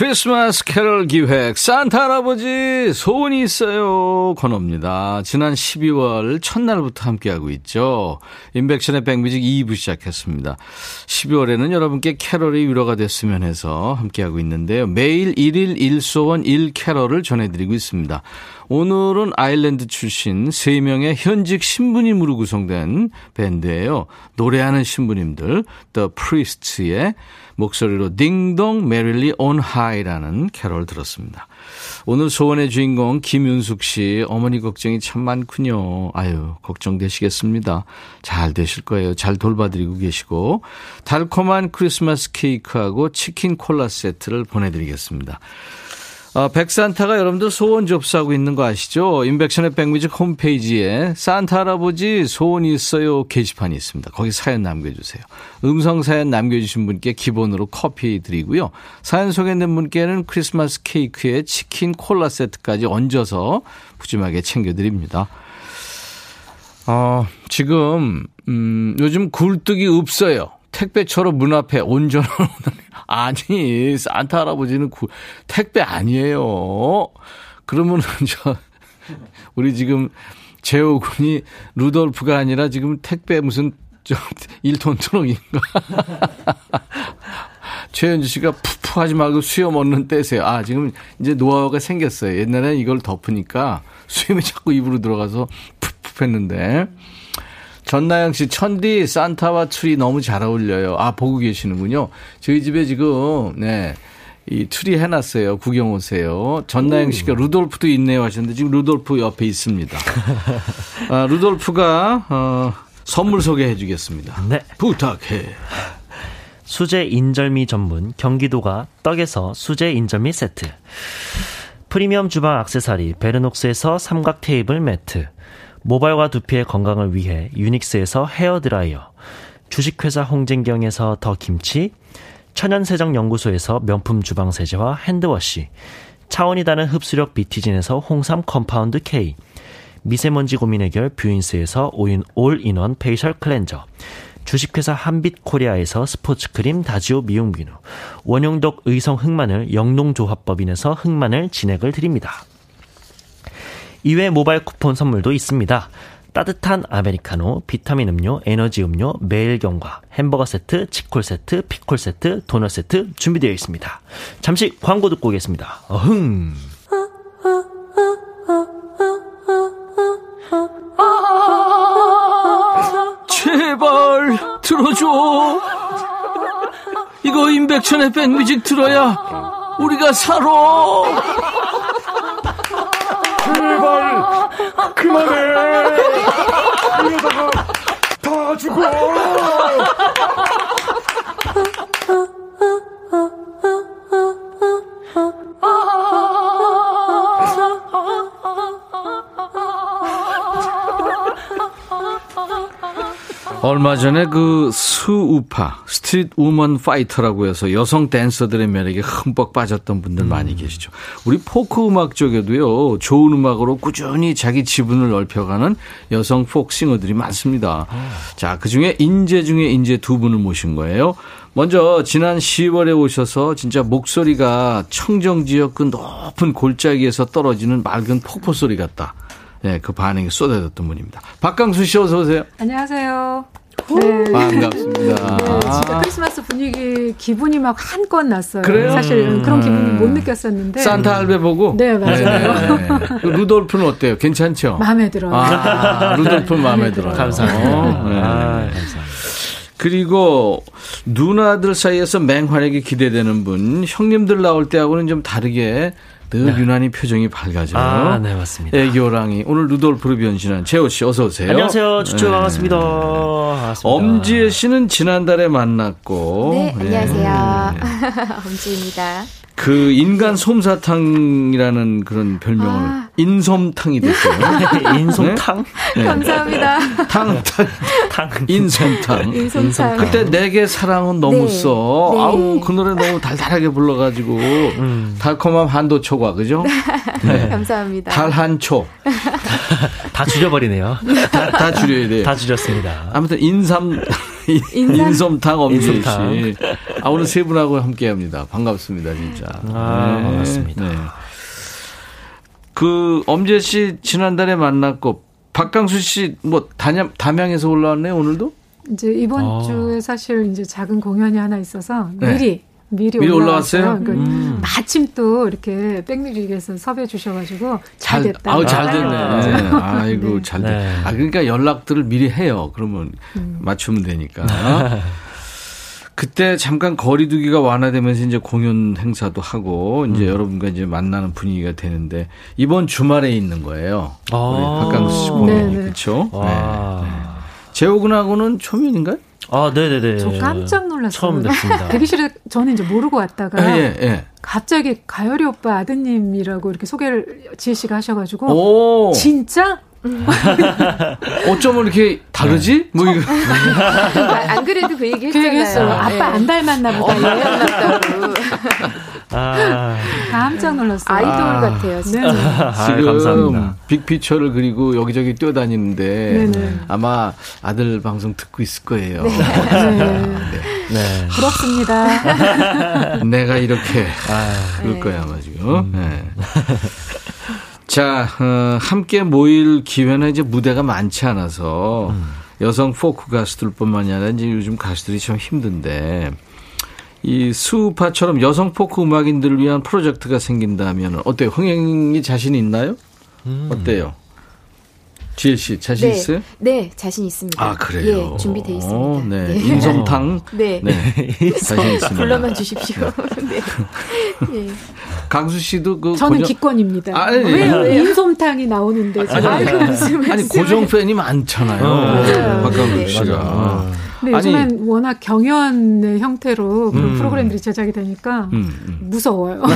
[SPEAKER 1] 크리스마스 캐럴 기획 산타 할아버지 소원이 있어요 코너입니다. 지난 12월 첫날부터 함께하고 있죠. 임백천의 백뮤직 2부 시작했습니다. 12월에는 여러분께 캐럴이 위로가 됐으면 해서 함께하고 있는데요. 매일 1일 1소원 1캐럴을 전해드리고 있습니다. 오늘은 아일랜드 출신 3명의 현직 신부님으로 구성된 밴드예요. 노래하는 신부님들 The Priests의 목소리로 Ding Dong Merrily on High라는 캐롤 들었습니다. 오늘 소원의 주인공 김윤숙 씨 어머니 걱정이 참 많군요. 아유 걱정되시겠습니다. 잘 되실 거예요. 잘 돌봐드리고 계시고 달콤한 크리스마스 케이크하고 치킨 콜라 세트를 보내드리겠습니다. 어, 백산타가 여러분들 소원 접수하고 있는 거 아시죠? 인백션의 백뮤직 홈페이지에 산타 할아버지 소원이 있어요 게시판이 있습니다. 거기 사연 남겨주세요. 음성 사연 남겨주신 분께 기본으로 커피 드리고요. 사연 소개된 분께는 크리스마스 케이크에 치킨 콜라 세트까지 얹어서 푸짐하게 챙겨드립니다. 어, 지금, 음, 요즘 굴뚝이 없어요. 택배처럼 문 앞에 온전한 아니 산타 할아버지는 구, 택배 아니에요. 그러면은 저 우리 지금 재호 군이 루돌프가 아니라 지금 택배 무슨 저 1톤 트럭인가? 최현주 씨가 푸푸 하지 말고 수염 얻는 떼세요. 아, 지금 이제 노하우가 생겼어요. 옛날에 이걸 덮으니까 수염이 자꾸 입으로 들어가서 푸푸 했는데. 전나영 씨, 천디 산타와 트리 너무 잘 어울려요. 아, 보고 계시는군요. 저희 집에 지금, 네. 이 트리 해놨어요. 구경 오세요. 전나영 씨가 루돌프도 있네요 하셨는데 지금 루돌프 옆에 있습니다. 아, 루돌프가, 어, 선물 소개해 주겠습니다.
[SPEAKER 7] 네.
[SPEAKER 1] 부탁해.
[SPEAKER 7] 수제 인절미 전문 경기도가 떡에서 수제 인절미 세트. 프리미엄 주방 악세사리 베르녹스에서 삼각 테이블 매트. 모발과 두피의 건강을 위해 유닉스에서 헤어드라이어, 주식회사 홍진경에서 더 김치, 천연세정연구소에서 명품 주방세제와 hand wash, 차원이 다른 흡수력 비티진에서 홍삼 compound K, 미세먼지 고민 해결 뷰인스에서 all-in-one facial cleanser, 주식회사 한빛코리아에서 스포츠크림 다지오 미용비누, 원용덕 의성 흑마늘 영농조합법인에서 흑마늘 진액을 드립니다. 이외 모바일 쿠폰 선물도 있습니다. 따뜻한 아메리카노, 비타민 음료, 에너지 음료, 매일경과 햄버거 세트, 치콜 세트, 피콜 세트, 도넛 세트 준비되어 있습니다. 잠시 광고 듣고 오겠습니다. 어흥.
[SPEAKER 1] 제발 들어줘. 이거 임백천의 백뮤직 들어야 우리가 살아.
[SPEAKER 8] 제발! 그만해! 이러다가 다 죽어
[SPEAKER 1] 얼마 전에 그 스우파 스트릿 우먼 파이터라고 해서 여성 댄서들의 매력에 흠뻑 빠졌던 분들 많이 계시죠. 우리 포크 음악 쪽에도요. 좋은 음악으로 꾸준히 자기 지분을 넓혀가는 여성 folk singer들이 많습니다. 자, 그 중에 인재 중에 인재 두 분을 모신 거예요. 먼저 지난 10월에 오셔서 진짜 목소리가 청정 지역 그 높은 골짜기에서 떨어지는 맑은 폭포 소리 같다. 네, 그 반응이 쏟아졌던 분입니다. 박강수 씨 어서 오세요.
[SPEAKER 9] 안녕하세요. 네.
[SPEAKER 1] 반갑습니다.
[SPEAKER 9] 네, 진짜 크리스마스 분위기 기분이 막 한껏 났어요.
[SPEAKER 1] 그래요?
[SPEAKER 9] 사실 그런 기분을
[SPEAKER 1] 음.
[SPEAKER 9] 못 느꼈었는데.
[SPEAKER 1] 산타 할배 보고?
[SPEAKER 9] 네, 맞아요.
[SPEAKER 1] 네. 그 루돌프는 어때요? 괜찮죠?
[SPEAKER 9] 마음에 들어요.
[SPEAKER 1] 아, 루돌프는 마음에 들어요.
[SPEAKER 7] 감사합니다.
[SPEAKER 1] 어, 네.
[SPEAKER 7] 아, 감사합니다.
[SPEAKER 1] 그리고 누나들 사이에서 맹활약이 기대되는 분, 형님들 나올 때하고는 좀 다르게 늘 유난히 표정이 밝아져요.
[SPEAKER 7] 아, 네, 맞습니다.
[SPEAKER 1] 애교랑이 오늘 루돌프로 변신한 재호 씨 어서 오세요.
[SPEAKER 7] 안녕하세요. 추추
[SPEAKER 1] 네.
[SPEAKER 7] 반갑습니다. 반갑습니다.
[SPEAKER 1] 엄지혜 씨는 지난달에 만났고
[SPEAKER 10] 네,
[SPEAKER 1] 예.
[SPEAKER 10] 안녕하세요. 엄지입니다.
[SPEAKER 1] 그 인간 솜사탕이라는 그런 별명을
[SPEAKER 9] 아.
[SPEAKER 1] 인솜탕이 됐어요.
[SPEAKER 7] 인솜탕?
[SPEAKER 1] 네.
[SPEAKER 9] 감사합니다.
[SPEAKER 1] 탕, 탕,
[SPEAKER 7] 탕.
[SPEAKER 1] 인솜탕.
[SPEAKER 9] 인솜탕.
[SPEAKER 1] 그때 내게 사랑은 너무
[SPEAKER 9] 네.
[SPEAKER 1] 써.
[SPEAKER 9] 네.
[SPEAKER 1] 아우 그 노래 너무 달달하게 불러가지고 달콤한 한도초과 그죠? 네.
[SPEAKER 9] 감사합니다.
[SPEAKER 1] 달한초
[SPEAKER 7] 다 줄여버리네요.
[SPEAKER 1] 다, 다 줄여야 돼요.
[SPEAKER 7] 다 줄였습니다.
[SPEAKER 1] 아무튼 인삼
[SPEAKER 9] 인삼?
[SPEAKER 1] 인솜탕 엄지혜. 씨. 아 오늘 세 분하고 함께 합니다. 반갑습니다 진짜.
[SPEAKER 7] 아, 반갑습니다.
[SPEAKER 1] 그 엄지혜 씨 지난달에 만났고 박강수 씨 뭐 담양 담양에서 올라왔네요 오늘도.
[SPEAKER 9] 이제 이번
[SPEAKER 1] 아.
[SPEAKER 9] 주에 사실 이제 작은 공연이 하나 있어서
[SPEAKER 1] 네.
[SPEAKER 9] 미리 미리,
[SPEAKER 1] 미리
[SPEAKER 9] 올라왔어요.
[SPEAKER 1] 올라왔어요?
[SPEAKER 9] 그러니까
[SPEAKER 1] 음.
[SPEAKER 9] 마침 또 이렇게 백뮤직에서 섭외해 주셔가지고 잘 됐다.
[SPEAKER 1] 아우 잘 됐네.
[SPEAKER 9] 아,
[SPEAKER 1] 아이고
[SPEAKER 9] 네.
[SPEAKER 1] 잘 됐.
[SPEAKER 7] 네.
[SPEAKER 1] 아 그러니까 연락들을 미리 해요. 그러면
[SPEAKER 9] 음.
[SPEAKER 1] 맞추면 되니까. 그때 잠깐 거리두기가 완화되면서 이제 공연 행사도 하고 이제 여러분과 이제 만나는 분위기가 되는데 이번 주말에 있는 거예요.
[SPEAKER 7] 아.
[SPEAKER 1] 우리 박강수 씨
[SPEAKER 9] 네,
[SPEAKER 1] 공연이
[SPEAKER 9] 네.
[SPEAKER 1] 그렇죠.
[SPEAKER 7] 와.
[SPEAKER 1] 재호군하고는 초면인가요?
[SPEAKER 7] 아, 네네네.
[SPEAKER 9] 저 깜짝 놀랐어요.
[SPEAKER 7] 처음 뵙습니다.
[SPEAKER 9] 대기실에 저는 이제 모르고 왔다가
[SPEAKER 1] 예, 예.
[SPEAKER 9] 갑자기 가열이 오빠 아드님이라고 이렇게 소개를 지혜 씨가 하셔가지고
[SPEAKER 1] 오.
[SPEAKER 9] 진짜
[SPEAKER 1] 어쩌면 이렇게 다르지? 뭐 이거.
[SPEAKER 10] 안 그래도 그 얘기
[SPEAKER 9] 그 얘기 했어요.
[SPEAKER 10] 했잖아요.
[SPEAKER 9] 아빠
[SPEAKER 10] 예.
[SPEAKER 9] 안 닮았나 보다.
[SPEAKER 10] 안 닮았다고.
[SPEAKER 7] 아,
[SPEAKER 9] 깜짝 놀랐어요.
[SPEAKER 10] 아이돌
[SPEAKER 1] 아.
[SPEAKER 10] 같아요, 진짜.
[SPEAKER 9] 네.
[SPEAKER 7] 아,
[SPEAKER 1] 지금
[SPEAKER 7] 감사합니다.
[SPEAKER 1] 빅피처를 그리고 여기저기 뛰어다니는데
[SPEAKER 9] 네네.
[SPEAKER 1] 아마 아들 방송 듣고 있을 거예요.
[SPEAKER 9] 네.
[SPEAKER 7] 네.
[SPEAKER 9] 부럽습니다.
[SPEAKER 1] 내가 이렇게
[SPEAKER 7] 아,
[SPEAKER 1] 그럴
[SPEAKER 10] 네.
[SPEAKER 1] 거야 아마 지금. 네. 자, 어, 함께 모일 기회는 이제 무대가 많지 않아서 여성 포크 가수들뿐만이 아니라 이제 요즘 가수들이 참 힘든데 이 수우파처럼 여성 포크 음악인들을 위한 프로젝트가 생긴다면 어때요? 흥행이 자신 있나요? 어때요? 지혜 씨 자신
[SPEAKER 10] 네.
[SPEAKER 1] 있어요?
[SPEAKER 10] 네, 자신 있습니다.
[SPEAKER 1] 아 그래요.
[SPEAKER 10] 예, 준비돼 있습니다.
[SPEAKER 1] 어, 네. 인솜탕.
[SPEAKER 10] 네.
[SPEAKER 1] 네. 자신 있습니다.
[SPEAKER 10] 불러만 주십시오. 네. 예.
[SPEAKER 1] 강수 씨도 그
[SPEAKER 9] 저는
[SPEAKER 1] 고정-
[SPEAKER 9] 기권입니다.
[SPEAKER 1] 아, 아니,
[SPEAKER 9] 왜
[SPEAKER 1] 아니.
[SPEAKER 9] 인솜탕이 나오는데
[SPEAKER 10] 무슨
[SPEAKER 1] 아니
[SPEAKER 10] 말씀을.
[SPEAKER 1] 고정 팬이 많잖아요.
[SPEAKER 7] 어,
[SPEAKER 10] 맞아요.
[SPEAKER 1] 박강수
[SPEAKER 10] 네.
[SPEAKER 1] 씨가.
[SPEAKER 9] 근데
[SPEAKER 1] 아니,
[SPEAKER 9] 요즘엔 워낙 경연의 형태로 그런
[SPEAKER 1] 음.
[SPEAKER 9] 프로그램들이 제작이 되니까
[SPEAKER 1] 음, 음.
[SPEAKER 9] 무서워요.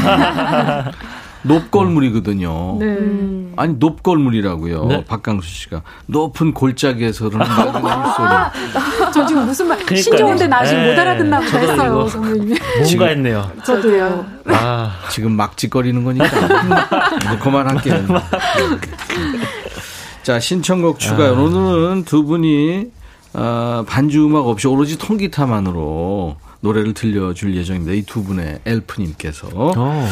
[SPEAKER 1] 높골물이거든요.
[SPEAKER 9] 네.
[SPEAKER 10] 음.
[SPEAKER 1] 아니 높골물이라고요.
[SPEAKER 7] 네.
[SPEAKER 1] 박강수 씨가 높은 골짜기에서 흐르는 맑은 물소리.
[SPEAKER 9] 저 지금 무슨 말
[SPEAKER 7] 그러니까요.
[SPEAKER 9] 신좋은데 나 지금
[SPEAKER 7] 네.
[SPEAKER 9] 못 알아듣나 보다 했어요, 선배님.
[SPEAKER 7] 뭔가 했네요.
[SPEAKER 9] 저도요.
[SPEAKER 7] 아,
[SPEAKER 1] 지금 막짓거리는 거니까 이제 그만할게요. 자 신청곡 추가요. 오늘은 두 분이 어, 반주 음악 없이 오로지 통기타만으로 노래를 들려줄 예정입니다. 이 두 분의 엘프님께서
[SPEAKER 7] 어.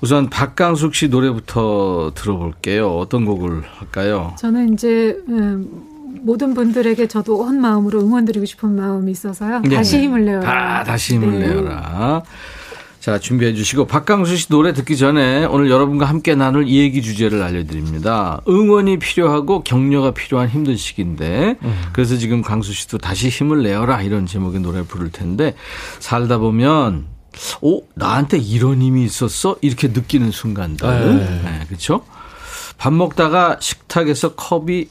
[SPEAKER 1] 우선 박강숙 씨 노래부터 들어볼게요. 어떤 곡을 할까요?
[SPEAKER 9] 저는 이제 음, 모든 분들에게 저도 온 마음으로 응원드리고 싶은 마음이 있어서요.
[SPEAKER 1] 네.
[SPEAKER 9] 다시 힘을 내어라.
[SPEAKER 1] 아, 다시 힘을
[SPEAKER 9] 네.
[SPEAKER 1] 내어라. 자, 준비해 주시고 박강수 씨 노래 듣기 전에 오늘 여러분과 함께 나눌 이 얘기 주제를 알려드립니다. 응원이 필요하고 격려가 필요한 힘든 시기인데 그래서 지금 강수 씨도 다시 힘을 내어라 이런 제목의 노래를 부를 텐데 살다 보면 오 나한테 이런 힘이 있었어 이렇게 느끼는 순간들
[SPEAKER 7] 네.
[SPEAKER 1] 네, 그렇죠? 밥 먹다가 식탁에서 컵이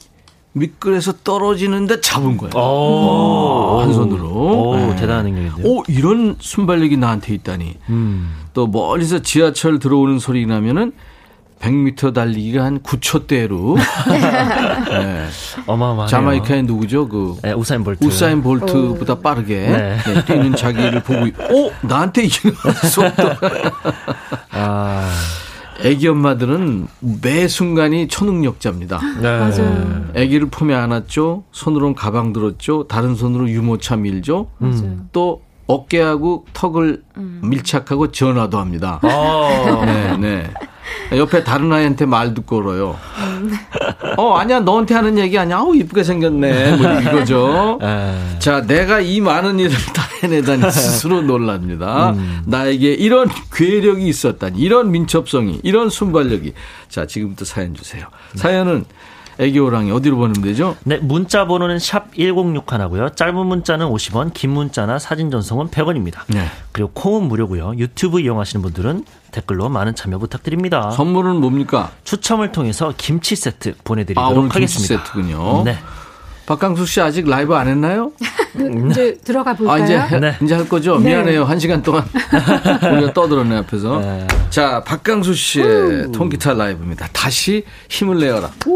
[SPEAKER 1] 미끌에서 떨어지는데 잡은 거예요.
[SPEAKER 7] 오.
[SPEAKER 1] 한 손으로.
[SPEAKER 7] 오,
[SPEAKER 1] 네.
[SPEAKER 7] 대단한 능력인데요.
[SPEAKER 1] 오, 이런 순발력이 나한테 있다니.
[SPEAKER 7] 음.
[SPEAKER 1] 또 멀리서 지하철 들어오는 소리 나면은 100m 달리기가 한 9초대로. 네.
[SPEAKER 7] 어마어마하네요.
[SPEAKER 1] 자마이카의 누구죠? 그
[SPEAKER 7] 네, 우사인 볼트.
[SPEAKER 1] 우사인 볼트보다 빠르게
[SPEAKER 7] 네.
[SPEAKER 1] 네, 뛰는 자기를 보고, 있- 오, 나한테 이런 속도.
[SPEAKER 7] 아,
[SPEAKER 1] 애기 엄마들은 매 순간이 초능력자입니다.
[SPEAKER 7] 네.
[SPEAKER 9] 맞아요.
[SPEAKER 1] 애기를 품에 안았죠. 손으로는 가방 들었죠. 다른 손으로 유모차 밀죠.
[SPEAKER 9] 맞아요.
[SPEAKER 1] 또 어깨하고 턱을 밀착하고 전화도 합니다.
[SPEAKER 7] 어.
[SPEAKER 1] 네, 네. 옆에 다른 아이한테 말도 걸어요. 어, 아니야, 너한테 하는 얘기 아니야. 아우, 이쁘게 생겼네. 뭐 이거죠.
[SPEAKER 7] 에.
[SPEAKER 1] 자, 내가 이 많은 일을 다 해내다니 스스로 놀랍니다.
[SPEAKER 7] 음.
[SPEAKER 1] 나에게 이런 괴력이 있었다니, 이런 민첩성이, 이런 순발력이. 자, 지금부터 사연 주세요. 사연은 애기 호랑이 어디로 보내면 되죠?
[SPEAKER 7] 네, 문자 번호는 샵 1061하고요. 짧은 문자는 50원, 긴 문자나 사진 전송은 100원입니다.
[SPEAKER 1] 네.
[SPEAKER 7] 그리고 콩은 무료고요. 유튜브 이용하시는 분들은 댓글로 많은 참여 부탁드립니다.
[SPEAKER 1] 선물은 뭡니까?
[SPEAKER 7] 추첨을 통해서 김치 세트
[SPEAKER 1] 아,
[SPEAKER 7] 보내드리도록
[SPEAKER 1] 오늘 김치
[SPEAKER 7] 하겠습니다.
[SPEAKER 1] 세트군요.
[SPEAKER 7] 네.
[SPEAKER 1] 박강수 씨 아직 라이브 안 했나요?
[SPEAKER 11] 이제 들어가 볼까요?
[SPEAKER 1] 아, 이제, 해-
[SPEAKER 7] 네.
[SPEAKER 1] 이제 할 거죠?
[SPEAKER 11] 네.
[SPEAKER 1] 미안해요. 한 시간 동안 우리가 떠들었네, 앞에서. 자, 박강수 씨의 통기타 라이브입니다. 다시 힘을 내어라.
[SPEAKER 11] 다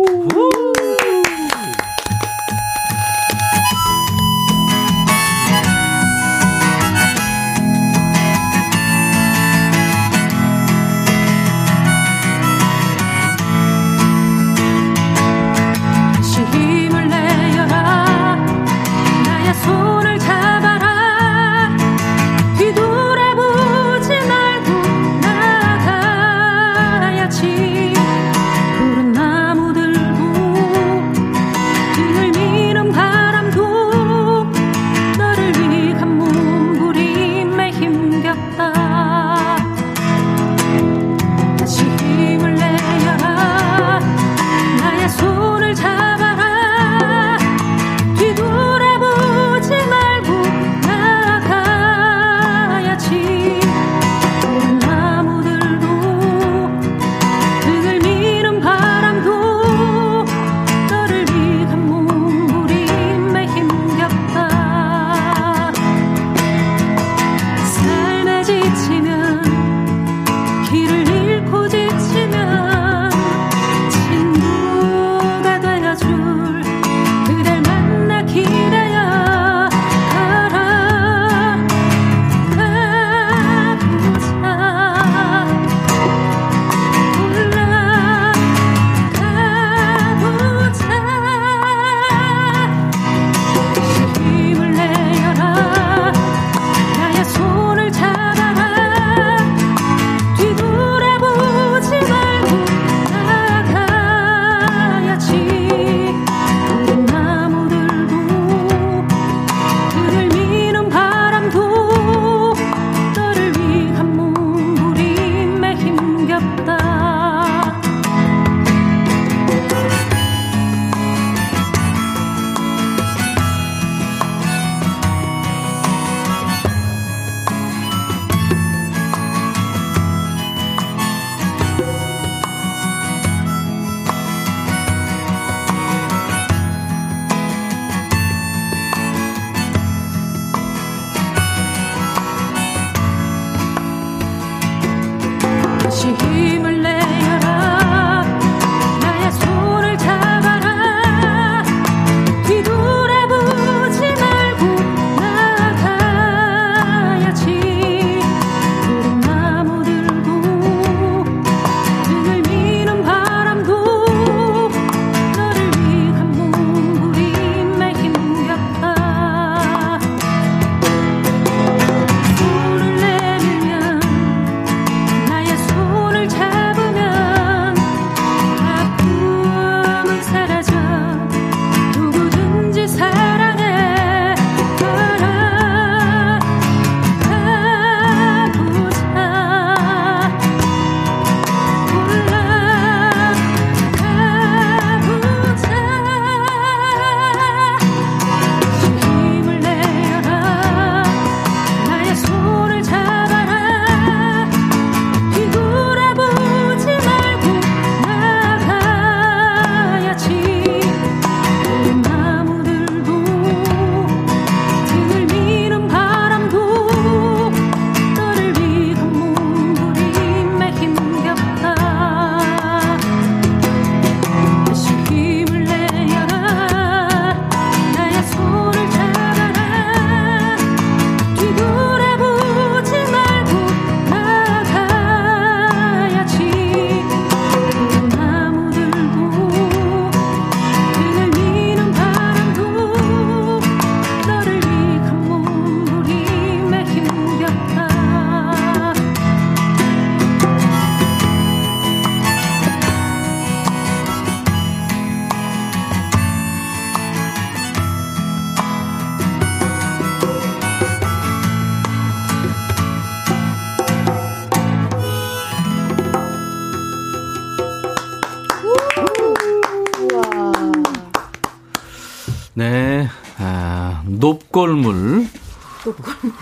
[SPEAKER 1] 높골물.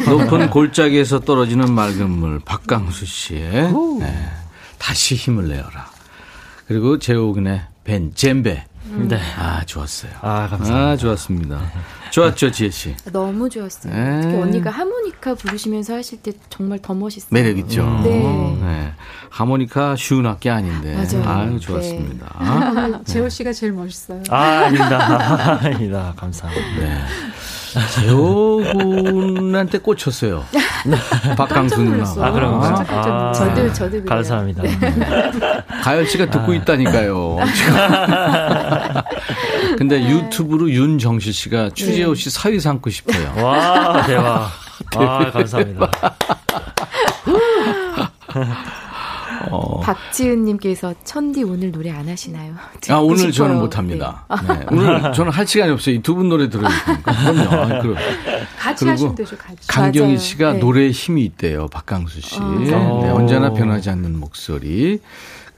[SPEAKER 1] 높은 골짜기에서 떨어지는 맑은 물. 박강수 씨의 네. 다시 힘을 내어라. 그리고 제옥은의 벤, 젬베.
[SPEAKER 7] 네.
[SPEAKER 1] 아, 좋았어요.
[SPEAKER 7] 아, 감사합니다.
[SPEAKER 1] 아, 좋았습니다. 좋았죠, 지혜 씨.
[SPEAKER 10] 너무 좋았어요.
[SPEAKER 1] 네.
[SPEAKER 10] 특히 언니가 하모니카 부르시면서 하실 때 정말 더 멋있어요.
[SPEAKER 1] 매력 있죠.
[SPEAKER 10] 네.
[SPEAKER 1] 네. 하모니카 쉬운 악기 아닌데.
[SPEAKER 10] 맞아요.
[SPEAKER 1] 아유, 좋았습니다.
[SPEAKER 9] 아, 재호 씨가 제일 멋있어요.
[SPEAKER 7] 아, 아닙니다. 아닙니다. 감사합니다.
[SPEAKER 1] 네. 재호 군한테 꽂혔어요. 박강수 누나.
[SPEAKER 7] 아, 그런가요?
[SPEAKER 9] 깜짝 놀랐어요.
[SPEAKER 10] 저도 저도.
[SPEAKER 7] 감사합니다.
[SPEAKER 1] 가열 씨가
[SPEAKER 7] 아.
[SPEAKER 1] 듣고 있다니까요. 근데 유튜브로 윤정실 씨가 추재호 씨 사위 삼고 싶어요.
[SPEAKER 7] 와, 대박. 아, 감사합니다.
[SPEAKER 1] 어.
[SPEAKER 10] 박지은님께서 천디 오늘 노래 안 하시나요?
[SPEAKER 1] 아, 오늘
[SPEAKER 10] 싶어요.
[SPEAKER 1] 저는 못합니다. 네. 오늘 저는 할 시간이 없어요. 이 두 분 노래 들어야 되니까. 그럼요. 아, 그럼.
[SPEAKER 9] 같이
[SPEAKER 1] 그리고
[SPEAKER 9] 하시면 되죠, 같이.
[SPEAKER 1] 강경희
[SPEAKER 10] 맞아요.
[SPEAKER 1] 씨가
[SPEAKER 10] 네.
[SPEAKER 1] 노래에 힘이 있대요. 박강수 씨.
[SPEAKER 9] 아.
[SPEAKER 1] 네,
[SPEAKER 7] 오.
[SPEAKER 1] 언제나 변하지 않는 목소리.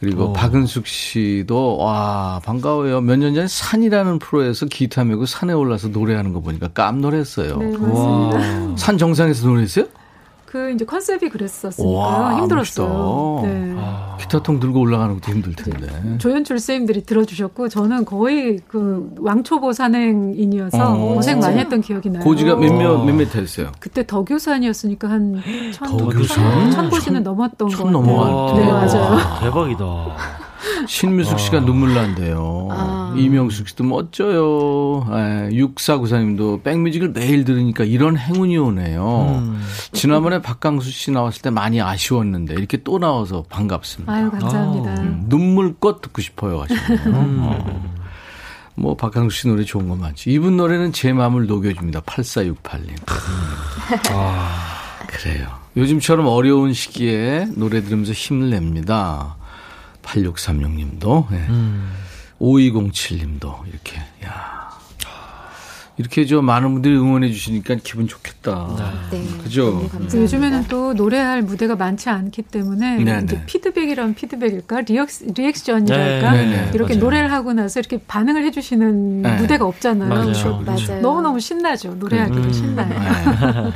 [SPEAKER 1] 그리고
[SPEAKER 7] 오.
[SPEAKER 1] 박은숙 씨도 와 반가워요. 몇 년 전에 산이라는 프로에서 기타 메고 산에 올라서 노래하는 거 보니까 깜놀했어요.
[SPEAKER 9] 네.
[SPEAKER 1] 산 정상에서 노래했어요?
[SPEAKER 9] 그 이제 컨셉이 그랬었으니까
[SPEAKER 1] 와,
[SPEAKER 9] 힘들었어요. 네.
[SPEAKER 7] 아.
[SPEAKER 1] 기타통 들고 올라가는 것도 힘들 텐데.
[SPEAKER 9] 조연출 선생님들이 들어주셨고 저는 거의 그 왕초보 산행인이어서
[SPEAKER 1] 어.
[SPEAKER 9] 고생 많이 했던 기억이 나요.
[SPEAKER 1] 고지가 몇몇
[SPEAKER 7] 와.
[SPEAKER 1] 몇몇 했어요.
[SPEAKER 9] 그때 덕유산이었으니까 한 천,
[SPEAKER 1] 덕유산?
[SPEAKER 9] 천 고지는 넘었던
[SPEAKER 1] 것천
[SPEAKER 9] 같아요. 네,
[SPEAKER 1] 때.
[SPEAKER 9] 맞아요.
[SPEAKER 7] 대박이다.
[SPEAKER 1] 신미숙 씨가 눈물 난대요.
[SPEAKER 10] 아.
[SPEAKER 1] 이명숙 씨도 멋져요. 예, 육사구사님도 백뮤직을 매일 들으니까 이런 행운이 오네요.
[SPEAKER 7] 음.
[SPEAKER 1] 지난번에 박강수 씨 나왔을 때 많이 아쉬웠는데 이렇게 또 나와서 반갑습니다.
[SPEAKER 9] 아유 감사합니다.
[SPEAKER 1] 음, 눈물껏 듣고 싶어요 하시네요. 어. 뭐 박강수 씨 노래 좋은 거 많지. 이분 노래는 제 마음을 녹여줍니다. 8468님. 그래요. 요즘처럼 어려운 시기에 노래 들으면서 힘을 냅니다. 8636님도, 예. 5207님도, 이렇게, 야 이렇게 저 많은 분들이 응원해 주시니까 기분 좋겠다.
[SPEAKER 10] 네.
[SPEAKER 1] 그죠?
[SPEAKER 10] 너무 감사합니다.
[SPEAKER 9] 요즘에는 또 노래할 무대가 많지 않기 때문에
[SPEAKER 1] 네,
[SPEAKER 9] 이제
[SPEAKER 1] 네.
[SPEAKER 9] 피드백이란 피드백일까 리액, 리액션이랄까
[SPEAKER 1] 네, 네,
[SPEAKER 9] 이렇게
[SPEAKER 7] 맞아요.
[SPEAKER 9] 노래를 하고 나서 이렇게 반응을 해 주시는
[SPEAKER 1] 네.
[SPEAKER 9] 무대가 없잖아요.
[SPEAKER 7] 맞아요.
[SPEAKER 1] 그렇죠, 그렇죠.
[SPEAKER 10] 맞아요.
[SPEAKER 9] 너무 너무 신나죠. 노래하기도
[SPEAKER 7] 음.
[SPEAKER 9] 신나요.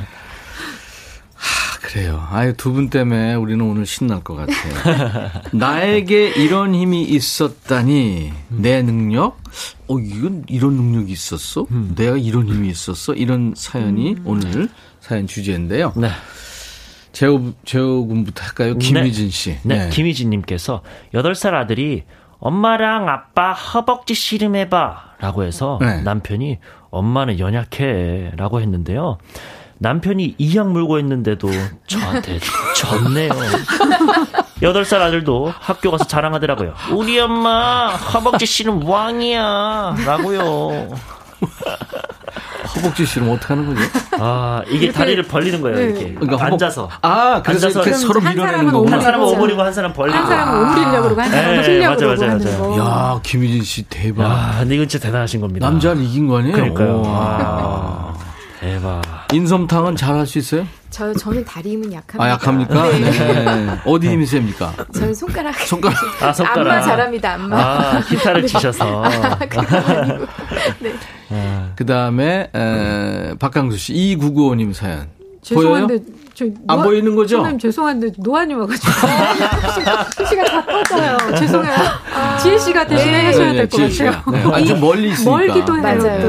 [SPEAKER 1] 네. 하, 그래요. 아유, 두 분 때문에 우리는 오늘 신날 것 같아요. 나에게 이런 힘이 있었다니, 내 능력? 어, 이건 이런 능력이 있었어? 내가 이런 힘이 있었어? 이런 사연이 오늘 사연 주제인데요.
[SPEAKER 7] 네.
[SPEAKER 1] 재호, 재호 군부터 할까요? 김희진 씨.
[SPEAKER 7] 네, 김희진님께서 8살 아들이 엄마랑 아빠 허벅지 씨름해봐 라고 해서
[SPEAKER 1] 네.
[SPEAKER 7] 남편이 엄마는 연약해 라고 했는데요. 남편이 이약 물고 했는데도 저한테 졌네요. 8살 아들도 학교 가서 자랑하더라고요. 우리 엄마 허벅지 씨름 왕이야 라고요.
[SPEAKER 1] 허벅지 씨름 어떻게 하는 거죠?
[SPEAKER 7] 아, 이게 다리를 벌리는 거예요,
[SPEAKER 9] 네.
[SPEAKER 7] 이렇게.
[SPEAKER 1] 그러니까 허벅-
[SPEAKER 7] 앉아서.
[SPEAKER 1] 아, 그래서
[SPEAKER 7] 앉아서
[SPEAKER 1] 서로
[SPEAKER 9] 한
[SPEAKER 1] 밀어내는
[SPEAKER 9] 사람은
[SPEAKER 1] 거구나.
[SPEAKER 7] 한 사람은. 오므리고 한 사람 벌리고.
[SPEAKER 9] 한 사람은 오므리려고 그러고 한 사람은
[SPEAKER 7] 네, 맞아요,
[SPEAKER 9] 그러고
[SPEAKER 7] 맞아요,
[SPEAKER 9] 하는
[SPEAKER 7] 맞아요.
[SPEAKER 9] 거.
[SPEAKER 1] 야, 김희진 씨 대박.
[SPEAKER 7] 야, 근데 이건 진짜 대단하신 겁니다.
[SPEAKER 1] 남자를 이긴 거 아니에요?
[SPEAKER 7] 그러니까요.
[SPEAKER 1] 오.
[SPEAKER 7] 와, 대박.
[SPEAKER 1] 인솜탕은 잘 할 수 있어요?
[SPEAKER 10] 저 저는 다리 힘은 약합니다.
[SPEAKER 1] 아, 약합니까?
[SPEAKER 10] 네.
[SPEAKER 1] 네. 어디 힘이 셉니까?
[SPEAKER 10] 저는 손가락.
[SPEAKER 1] 손가락.
[SPEAKER 7] 아, 손가락.
[SPEAKER 10] 안마 잘합니다. 안마.
[SPEAKER 7] 아, 기타를 치셔서.
[SPEAKER 10] 그건 아니고.
[SPEAKER 1] 그 다음에, 박강수 씨, 2995님 사연. 보여요?
[SPEAKER 9] 죄송한데 저
[SPEAKER 1] 안 보이는 거죠?
[SPEAKER 9] 선생님 죄송한데 노안이 와가지고 시가 다 꺼져요. 죄송해요. 지혜 씨가 대신해 하셔야 될것
[SPEAKER 1] 지혜 씨가.
[SPEAKER 9] 같아요.
[SPEAKER 1] 네. 아니, 좀 멀리 있으니까.
[SPEAKER 9] 멀기도 해요.
[SPEAKER 10] 맞아요.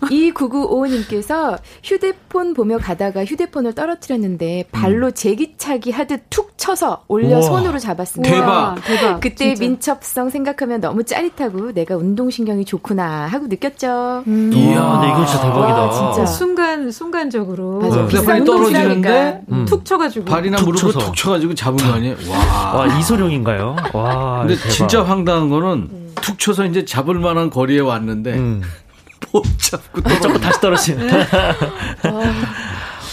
[SPEAKER 9] 또.
[SPEAKER 10] 2995님께서 휴대폰 보며 가다가 휴대폰을 떨어뜨렸는데 발로 제기차기 하듯 툭 쳐서 올려
[SPEAKER 7] 우와.
[SPEAKER 10] 손으로 잡았습니다.
[SPEAKER 1] 대박.
[SPEAKER 9] 대박.
[SPEAKER 10] 그때
[SPEAKER 9] 진짜.
[SPEAKER 10] 민첩성 생각하면 너무 짜릿하고 내가 운동신경이 좋구나 하고 느꼈죠.
[SPEAKER 9] 음.
[SPEAKER 7] 이야, 근데 이거 진짜 대박이다.
[SPEAKER 10] 와, 진짜.
[SPEAKER 9] 순간 순간적으로
[SPEAKER 10] 맞아.
[SPEAKER 7] 네.
[SPEAKER 10] 비싼
[SPEAKER 1] 떨어지는데
[SPEAKER 7] 음.
[SPEAKER 9] 툭 쳐가지고
[SPEAKER 1] 발이나
[SPEAKER 7] 툭
[SPEAKER 1] 무릎을. 툭 쳐가지고 잡은 거 아니에요? 와.
[SPEAKER 7] 와, 이소룡인가요? 와.
[SPEAKER 1] 근데
[SPEAKER 7] 대박.
[SPEAKER 1] 진짜 황당한 거는 툭 쳐서 이제 잡을 만한 거리에 왔는데
[SPEAKER 7] 음.
[SPEAKER 1] 못 잡고
[SPEAKER 7] 자꾸
[SPEAKER 1] 떨어져.
[SPEAKER 7] 다시 떨어지는.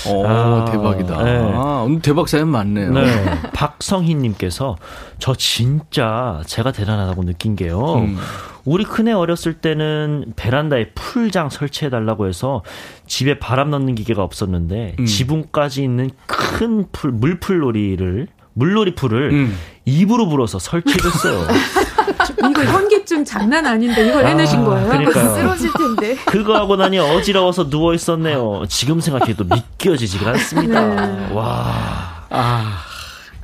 [SPEAKER 1] 오,
[SPEAKER 7] 아,
[SPEAKER 1] 대박이다.
[SPEAKER 7] 네.
[SPEAKER 1] 아, 오늘 대박 사연 많네요.
[SPEAKER 7] 네. 박성희님께서 저 진짜 제가 대단하다고 느낀 게요.
[SPEAKER 1] 음.
[SPEAKER 7] 우리 큰애 어렸을 때는 베란다에 풀장 설치해 달라고 해서 집에 바람 넣는 기계가 없었는데
[SPEAKER 1] 음.
[SPEAKER 7] 지붕까지 있는 큰 풀, 물풀놀이를 물놀이 풀을
[SPEAKER 1] 음.
[SPEAKER 7] 입으로 불어서 설치해줬어요.
[SPEAKER 9] 이거 현기 증 장난 아닌데 이걸 해내신 거예요?
[SPEAKER 7] 그러니까요.
[SPEAKER 10] 쓰러질 텐데.
[SPEAKER 7] 그거 하고 나니 어지러워서 누워 있었네요. 지금 생각해도 믿겨지지가 않습니다.
[SPEAKER 9] 네.
[SPEAKER 7] 와
[SPEAKER 1] 아,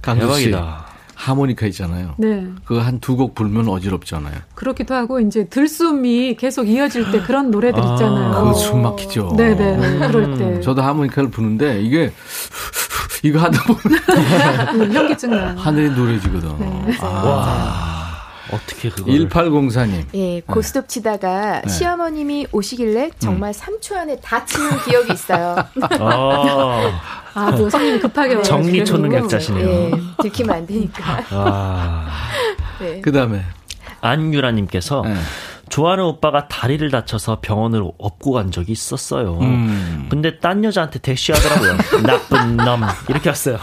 [SPEAKER 1] 강수 씨.
[SPEAKER 7] 대박이다.
[SPEAKER 1] 하모니카 있잖아요.
[SPEAKER 9] 네.
[SPEAKER 1] 그거 한 두 곡 불면 어지럽잖아요.
[SPEAKER 9] 그렇기도 하고 이제 들숨이 계속 이어질 때 그런 노래들
[SPEAKER 1] 아,
[SPEAKER 9] 있잖아요.
[SPEAKER 1] 그거 숨 막히죠.
[SPEAKER 9] 네네. 그럴 때.
[SPEAKER 1] 저도 하모니카를 부는데 이게 이거 하다 보면
[SPEAKER 9] 음, 현기증 나요.
[SPEAKER 1] 하늘이 노래지거든.
[SPEAKER 9] 네.
[SPEAKER 1] 아.
[SPEAKER 7] 어떻게 그걸
[SPEAKER 1] 1804님.
[SPEAKER 10] 예, 고스톱 치다가
[SPEAKER 1] 네.
[SPEAKER 10] 시어머님이 오시길래 정말 3초 안에 다 치는 기억이 있어요.
[SPEAKER 7] 아,
[SPEAKER 9] 아, 뭐 성님이 급하게 와가지고.
[SPEAKER 7] 정리 초능력자시네요.
[SPEAKER 10] 예, 들키면 안 되니까.
[SPEAKER 7] 아.
[SPEAKER 10] 네.
[SPEAKER 1] 그 다음에
[SPEAKER 7] 안유라님께서
[SPEAKER 1] 네.
[SPEAKER 7] 좋아하는 오빠가 다리를 다쳐서 병원을 업고 간 적이 있었어요.
[SPEAKER 1] 음.
[SPEAKER 7] 근데 딴 여자한테 대쉬하더라고요. 나쁜 놈 이렇게 왔어요.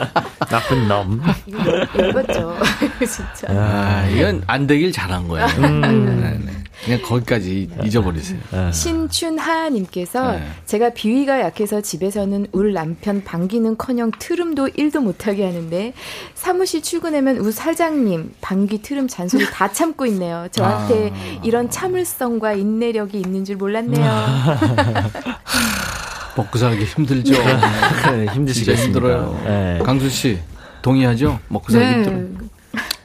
[SPEAKER 7] 나쁜 놈.
[SPEAKER 10] 이거 읽었죠. 진짜.
[SPEAKER 1] 아, 이건 안 되길 잘한 거예요.
[SPEAKER 7] 음.
[SPEAKER 1] 네, 네. 그냥 거기까지 잊어버리세요.
[SPEAKER 10] 신춘하님께서
[SPEAKER 1] 네.
[SPEAKER 10] 제가 비위가 약해서 집에서는 울 남편 방귀는커녕 트름도 1도 못하게 하는데 사무실 출근하면 우 사장님 방귀 트름 잔소리 다 참고 있네요. 저한테
[SPEAKER 1] 아.
[SPEAKER 10] 이런 참을성과 인내력이 있는 줄 몰랐네요.
[SPEAKER 1] 먹고 살기 힘들죠.
[SPEAKER 7] 네, 힘드시겠습니다.
[SPEAKER 1] 힘들어요.
[SPEAKER 7] 네.
[SPEAKER 1] 강수 씨 동의하죠? 먹고 살기
[SPEAKER 9] 네.
[SPEAKER 1] 힘들어.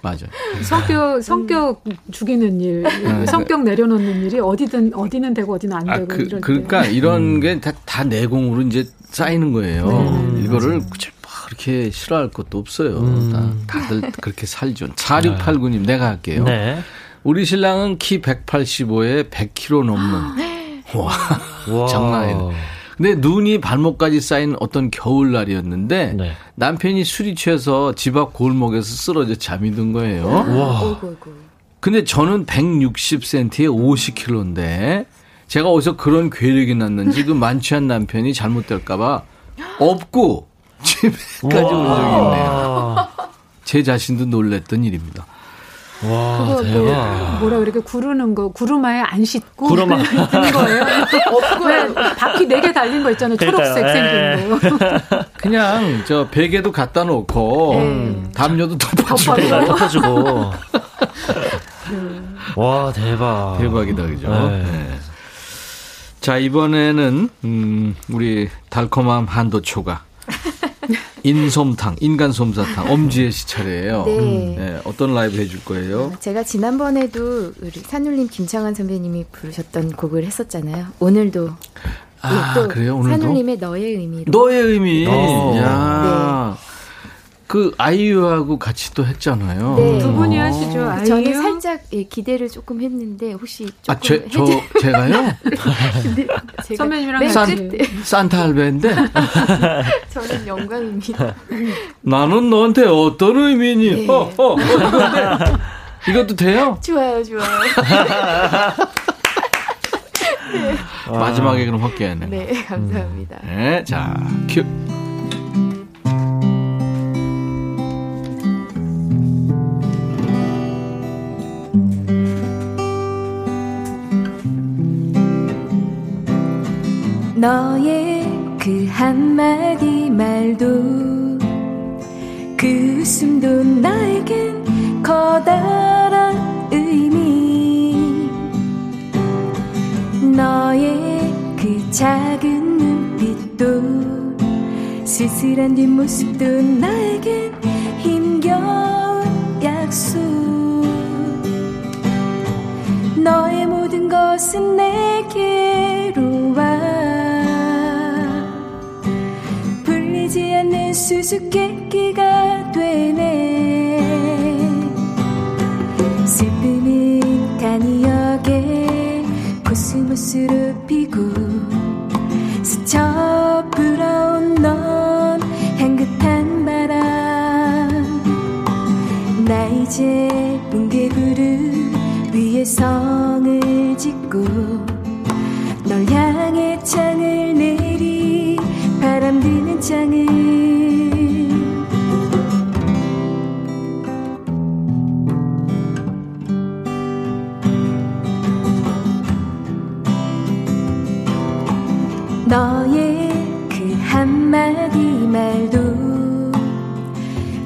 [SPEAKER 1] 맞아.
[SPEAKER 9] 성격 성격 죽이는 일,
[SPEAKER 1] 네.
[SPEAKER 9] 성격 내려놓는 일이 어디든 어디는 되고 어디는 안
[SPEAKER 1] 아,
[SPEAKER 9] 되고
[SPEAKER 1] 그,
[SPEAKER 9] 이럴
[SPEAKER 1] 그러니까
[SPEAKER 9] 때.
[SPEAKER 1] 이런 게다 다 내공으로 이제 쌓이는 거예요.
[SPEAKER 9] 네,
[SPEAKER 1] 이거를 굳이 막 그렇게 싫어할 것도 없어요. 다, 다들 그렇게 살죠. 4689님, 내가 할게요.
[SPEAKER 7] 네.
[SPEAKER 1] 우리 신랑은 키 185에 100kg 넘는. 와,
[SPEAKER 7] 와.
[SPEAKER 1] 장난 아니네. 근데 눈이 발목까지 쌓인 어떤 겨울날이었는데
[SPEAKER 7] 네.
[SPEAKER 1] 남편이 술이 취해서 집 앞 골목에서 쓰러져 잠이 든 거예요.
[SPEAKER 7] 와.
[SPEAKER 10] 어이구, 어이구.
[SPEAKER 1] 근데 저는 160cm에 50kg인데 제가 어디서 그런 괴력이 났는지 그 만취한 남편이 잘못될까봐 업고 집에까지 온 적이 있네요.
[SPEAKER 7] 와.
[SPEAKER 1] 제 자신도 놀랬던 일입니다.
[SPEAKER 7] 와,
[SPEAKER 9] 그거 그
[SPEAKER 7] 대박.
[SPEAKER 9] 뭐 라 그렇게 구르는 거 구루마에 안 싣고
[SPEAKER 7] 구루마.
[SPEAKER 9] 든 거예요. 왜 바퀴 네 개 달린 거 있잖아요. 초록색
[SPEAKER 7] 그러니까요.
[SPEAKER 9] 생긴 거.
[SPEAKER 1] 그냥 저 베개도 갖다 놓고 담요도 덮어주고
[SPEAKER 7] 덮어주고. 덮어주고. 와, 대박.
[SPEAKER 1] 대박이다 그죠?
[SPEAKER 7] 네.
[SPEAKER 1] 네. 자 이번에는 음, 우리 달콤함 한도초가 인솜탕 인간솜사탕 엄지혜 씨 차례예요.
[SPEAKER 10] 네.
[SPEAKER 1] 네, 어떤 라이브 해줄 거예요?
[SPEAKER 10] 제가 지난번에도 우리 산울림 김창완 선배님이 부르셨던 곡을 했었잖아요. 오늘도
[SPEAKER 1] 아
[SPEAKER 10] 예, 또
[SPEAKER 1] 그래요 오늘도
[SPEAKER 10] 산울림의 너의 의미로
[SPEAKER 1] 너의 의미.
[SPEAKER 7] 어.
[SPEAKER 1] 야. 그 아이유하고 같이 또 했잖아요.
[SPEAKER 10] 네.
[SPEAKER 9] 두 분이 하시죠. 아이유.
[SPEAKER 10] 저는 살짝 예, 기대를 조금 했는데 혹시 조금
[SPEAKER 1] 아, 제, 저, 제가요?
[SPEAKER 10] 제가
[SPEAKER 9] 선배님이랑.
[SPEAKER 10] 끝에
[SPEAKER 1] 산타 할배인데
[SPEAKER 10] 저는 영광입니다.
[SPEAKER 1] 나는 너한테 어떤 의미니?
[SPEAKER 10] 네.
[SPEAKER 1] 어, 어, 어. 이것도 돼요?
[SPEAKER 10] 좋아요, 좋아요.
[SPEAKER 1] 마지막에 그럼 확개하네.
[SPEAKER 10] 네, 감사합니다.
[SPEAKER 1] 네, 자, 큐.
[SPEAKER 10] 너의 그 한마디 말도 그 웃음도 나에겐 커다란 의미. 너의 그 작은 눈빛도 쓸쓸한 뒷모습도 나에겐 힘겨운 약속. 너의 모든 것은 내게로 와 수수께끼가 되네. 슬픔은 간이역에 코스모스로 피고 스쳐 불어온 넌 향긋한 바람. 나 이제 뭉게구름 위에 성을 짓고 널 향해 창을 내리 바람 드는 창을 너의 그 한마디 말도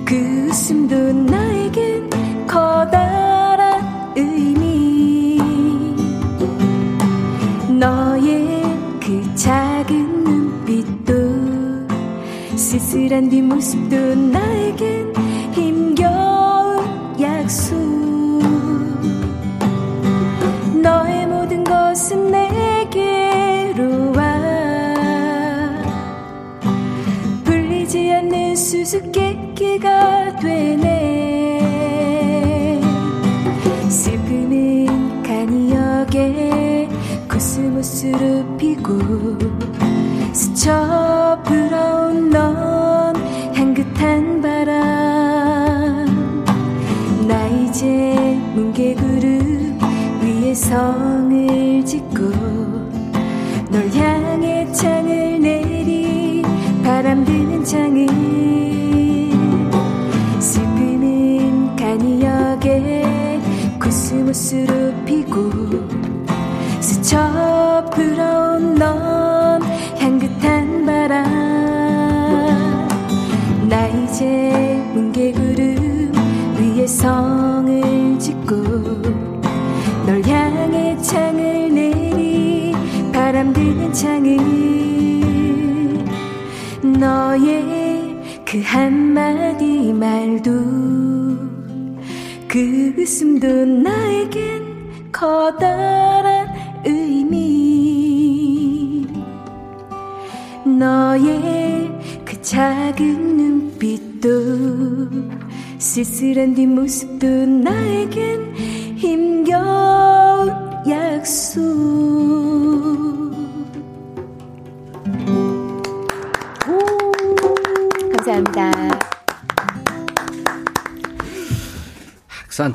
[SPEAKER 10] 그 웃음도 나에겐 커다란 의미. 너의 그 작은 눈빛도 쓸쓸한 뒷모습도 나에겐 힘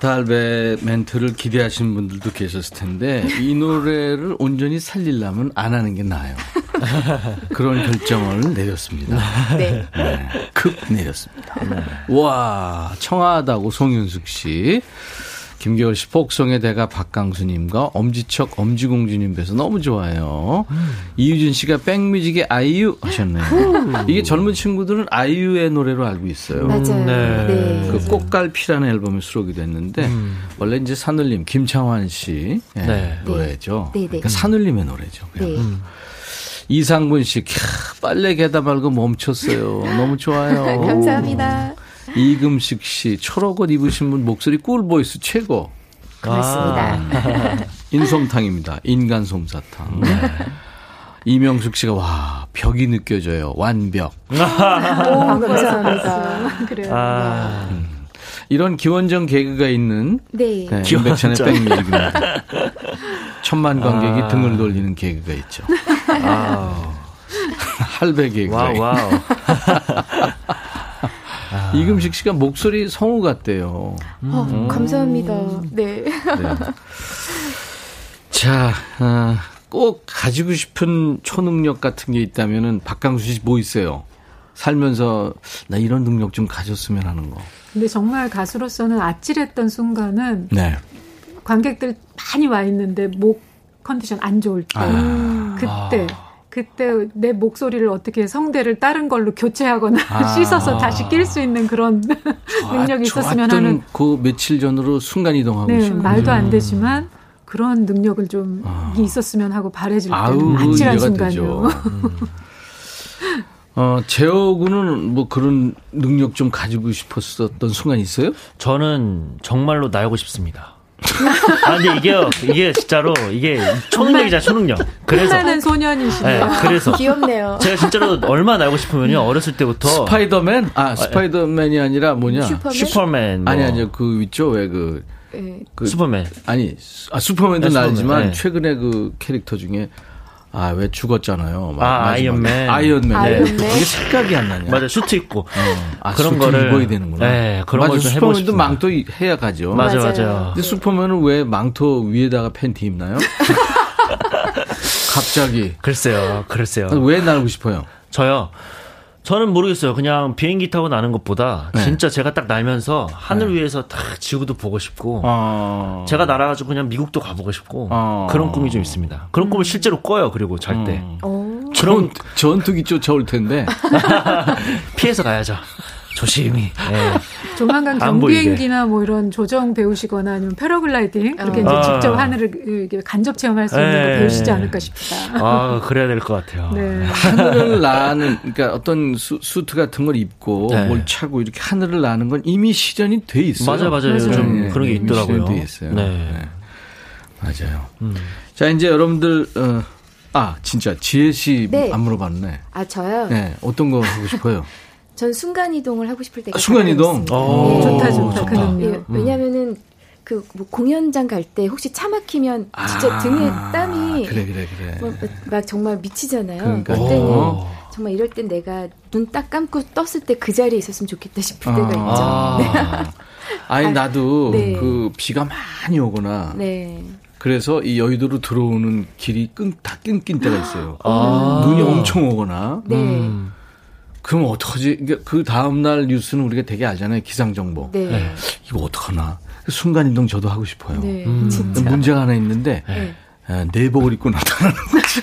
[SPEAKER 1] 산타 멘트를 기대하시는 분들도 계셨을 텐데 이 노래를 온전히 살리려면 안 하는 게 나아요. 그런 결정을 내렸습니다.
[SPEAKER 10] 네.
[SPEAKER 1] 급 내렸습니다. 와 청아하다고 송윤숙 씨. 김겨울 씨 폭성의 대가 박강수님과 엄지척 엄지공주님 뵈서 너무 좋아요. 이유진 씨가 백뮤직의 아이유 하셨네요. 이게 젊은 친구들은 아이유의 노래로 알고 있어요.
[SPEAKER 10] 맞아요. 네.
[SPEAKER 1] 그 꽃갈피라는 앨범에 수록이 됐는데 원래 이제 산울림 김창완 씨 예,
[SPEAKER 7] 네.
[SPEAKER 1] 노래죠.
[SPEAKER 10] 네, 네.
[SPEAKER 1] 그러니까 산울림의 노래죠. 그냥.
[SPEAKER 10] 네.
[SPEAKER 1] 이상분 씨, 캬, 빨래 개다 말고 멈췄어요. 너무 좋아요.
[SPEAKER 10] 감사합니다.
[SPEAKER 1] 이금식 씨, 초록옷 입으신 분 목소리 꿀보이스 최고.
[SPEAKER 10] 고맙습니다.
[SPEAKER 1] 인솜탕입니다. 인간 솜사탕. 이명숙 씨가 와 벽이 느껴져요. 완벽.
[SPEAKER 9] 오, 감사합니다. 그래요.
[SPEAKER 7] 아,
[SPEAKER 1] 이런 기원전 개그가 있는
[SPEAKER 10] 네.
[SPEAKER 1] 네,
[SPEAKER 7] 기원전.
[SPEAKER 1] 임백천의 백뮤직입니다. 천만 관객이
[SPEAKER 7] 아.
[SPEAKER 1] 등을 돌리는 개그가 있죠.
[SPEAKER 7] 아,
[SPEAKER 1] 할배 개그가
[SPEAKER 7] 와우. 와우.
[SPEAKER 1] 이금식 씨가 목소리 성우 같대요.
[SPEAKER 10] 어, 감사합니다. 네.
[SPEAKER 1] 네. 자, 아, 꼭 가지고 싶은 초능력 같은 게 있다면은 박강수 씨 뭐 있어요? 살면서 나 이런 능력 좀 가졌으면 하는 거.
[SPEAKER 9] 근데 정말 가수로서는 아찔했던 순간은
[SPEAKER 1] 네.
[SPEAKER 9] 관객들 많이 와 있는데 목 컨디션 안 좋을 때
[SPEAKER 1] 아.
[SPEAKER 9] 그때 그때 내 목소리를 어떻게 성대를 다른 걸로 교체하거나
[SPEAKER 1] 아.
[SPEAKER 9] 씻어서 다시 낄 수 있는 그런 능력이 있었으면 하는
[SPEAKER 1] 그 며칠 전으로 순간 이동하고
[SPEAKER 9] 네,
[SPEAKER 1] 싶어요.
[SPEAKER 9] 말도 안 되지만 그런 능력을 좀
[SPEAKER 1] 아.
[SPEAKER 9] 있었으면 하고 바래질 때는
[SPEAKER 1] 아우,
[SPEAKER 9] 아찔한 순간이요.
[SPEAKER 1] 되죠. 어, 재호 군은 뭐 그런 능력 좀 가지고 싶었었던 순간 있어요?
[SPEAKER 7] 저는 정말로 날고 싶습니다. 아, 근데 이게요, 이게 진짜로, 이게 초능력이잖아, 초능력. 그래서.
[SPEAKER 9] 빛나는 소년이시네요.
[SPEAKER 7] 네, 그래서.
[SPEAKER 10] 귀엽네요.
[SPEAKER 7] 제가 진짜로 얼마 날고 싶으면요, 어렸을 때부터.
[SPEAKER 1] 스파이더맨? 아, 스파이더맨이 아니라 뭐냐?
[SPEAKER 10] 슈퍼맨?
[SPEAKER 7] 슈퍼맨. 뭐.
[SPEAKER 1] 아니, 아니요. 그 있죠? 왜 그,
[SPEAKER 10] 네.
[SPEAKER 1] 그
[SPEAKER 7] 슈퍼맨.
[SPEAKER 1] 아니, 아, 슈퍼맨도
[SPEAKER 7] 네, 슈퍼맨,
[SPEAKER 1] 날지만
[SPEAKER 7] 네.
[SPEAKER 1] 최근에 그 캐릭터 중에 아, 왜 죽었잖아요. 마-
[SPEAKER 7] 아,
[SPEAKER 1] 마지막에.
[SPEAKER 7] 아이언맨.
[SPEAKER 1] 아이언맨.
[SPEAKER 10] 아이언맨.
[SPEAKER 1] 네. 이게 생각이 안 나냐.
[SPEAKER 7] 맞아, 슈트 입고.
[SPEAKER 1] 아,
[SPEAKER 7] 그런
[SPEAKER 1] 수트
[SPEAKER 7] 거를-
[SPEAKER 1] 입어야 되는구나.
[SPEAKER 7] 네, 그런
[SPEAKER 1] 맞아, 슈퍼맨도. 망토 이- 해야 가죠.
[SPEAKER 7] 맞아,
[SPEAKER 10] 맞아요.
[SPEAKER 7] 맞아.
[SPEAKER 1] 근데 슈퍼맨은 왜 망토 위에다가 팬티 입나요? 갑자기.
[SPEAKER 7] 글쎄요, 글쎄요.
[SPEAKER 1] 왜 날고 싶어요?
[SPEAKER 7] 저요. 저는 모르겠어요. 그냥 비행기 타고 나는 것보다
[SPEAKER 1] 네.
[SPEAKER 7] 진짜 제가 딱 날면서 하늘 위에서 딱 지구도 보고 싶고
[SPEAKER 1] 어.
[SPEAKER 7] 제가 날아가지고 그냥 미국도 가보고 싶고
[SPEAKER 1] 어.
[SPEAKER 7] 그런 꿈이 좀 있습니다. 그런 꿈을 실제로 꿔요. 그리고 잘 때
[SPEAKER 1] 음.
[SPEAKER 10] 오.
[SPEAKER 1] 전, 전투기 쫓아올 텐데.
[SPEAKER 7] 피해서 가야죠. 조심히. 예.
[SPEAKER 9] 조만간. 경비행기나 뭐 이런 조정 배우시거나 아니면 패러글라이딩 이렇게 이제
[SPEAKER 7] 아.
[SPEAKER 9] 직접 하늘을 이렇게 간접 체험할 수 있는 거
[SPEAKER 7] 예.
[SPEAKER 9] 배우시지 않을까 싶다.
[SPEAKER 7] 아, 그래야 될 것 같아요.
[SPEAKER 9] 네.
[SPEAKER 1] 하늘을 나는 그러니까 어떤 수, 수트 같은 걸 입고
[SPEAKER 7] 네.
[SPEAKER 1] 뭘 차고 이렇게 하늘을 나는 건 이미 시전이 돼 있어요.
[SPEAKER 7] 맞아요, 맞아요.
[SPEAKER 9] 맞아요.
[SPEAKER 7] 좀
[SPEAKER 1] 네,
[SPEAKER 7] 그런 게
[SPEAKER 1] 이미
[SPEAKER 7] 있더라고요.
[SPEAKER 1] 시전이 돼 있어요.
[SPEAKER 7] 네.
[SPEAKER 1] 맞아요.
[SPEAKER 7] 음.
[SPEAKER 1] 자 이제 여러분들 어, 아 진짜 지혜 씨안
[SPEAKER 10] 네.
[SPEAKER 1] 물어봤네.
[SPEAKER 10] 아 저요.
[SPEAKER 1] 네 어떤 거 하고 싶어요?
[SPEAKER 10] 전 순간 이동을 하고 싶을 때가
[SPEAKER 1] 아, 순간 이동?
[SPEAKER 10] 있습니다.
[SPEAKER 1] 오,
[SPEAKER 9] 좋다, 좋다. 그
[SPEAKER 1] 좋다.
[SPEAKER 9] 능력.
[SPEAKER 10] 예, 왜냐면은 그 뭐 공연장 갈 때 혹시 차 막히면 진짜
[SPEAKER 1] 아,
[SPEAKER 10] 등에 땀이
[SPEAKER 1] 그래 그래 그래.
[SPEAKER 10] 뭐, 막 정말 미치잖아요.
[SPEAKER 1] 그러니까.
[SPEAKER 10] 그때는
[SPEAKER 1] 오.
[SPEAKER 10] 정말 이럴 땐 내가 눈 딱 감고 떴을 때 그 자리에 있었으면 좋겠다 싶을 때가 있죠.
[SPEAKER 1] 아. 아니 나도
[SPEAKER 10] 네.
[SPEAKER 1] 그 비가 많이 오거나
[SPEAKER 10] 네.
[SPEAKER 1] 그래서 이 여의도로 들어오는 길이 끈, 다 끊긴 때가 있어요.
[SPEAKER 7] 아.
[SPEAKER 1] 눈이 엄청 오거나.
[SPEAKER 10] 네.
[SPEAKER 1] 음. 그럼 어떡하지? 그러니까 그 다음날 뉴스는 우리가 되게 알잖아요. 기상정보.
[SPEAKER 10] 네.
[SPEAKER 1] 이거 어떡하나. 그 순간이동 저도 하고 싶어요.
[SPEAKER 10] 네,
[SPEAKER 1] 음.
[SPEAKER 10] 진짜.
[SPEAKER 1] 문제가 하나 있는데
[SPEAKER 10] 네.
[SPEAKER 1] 아, 내복을 입고 나타나는 거지.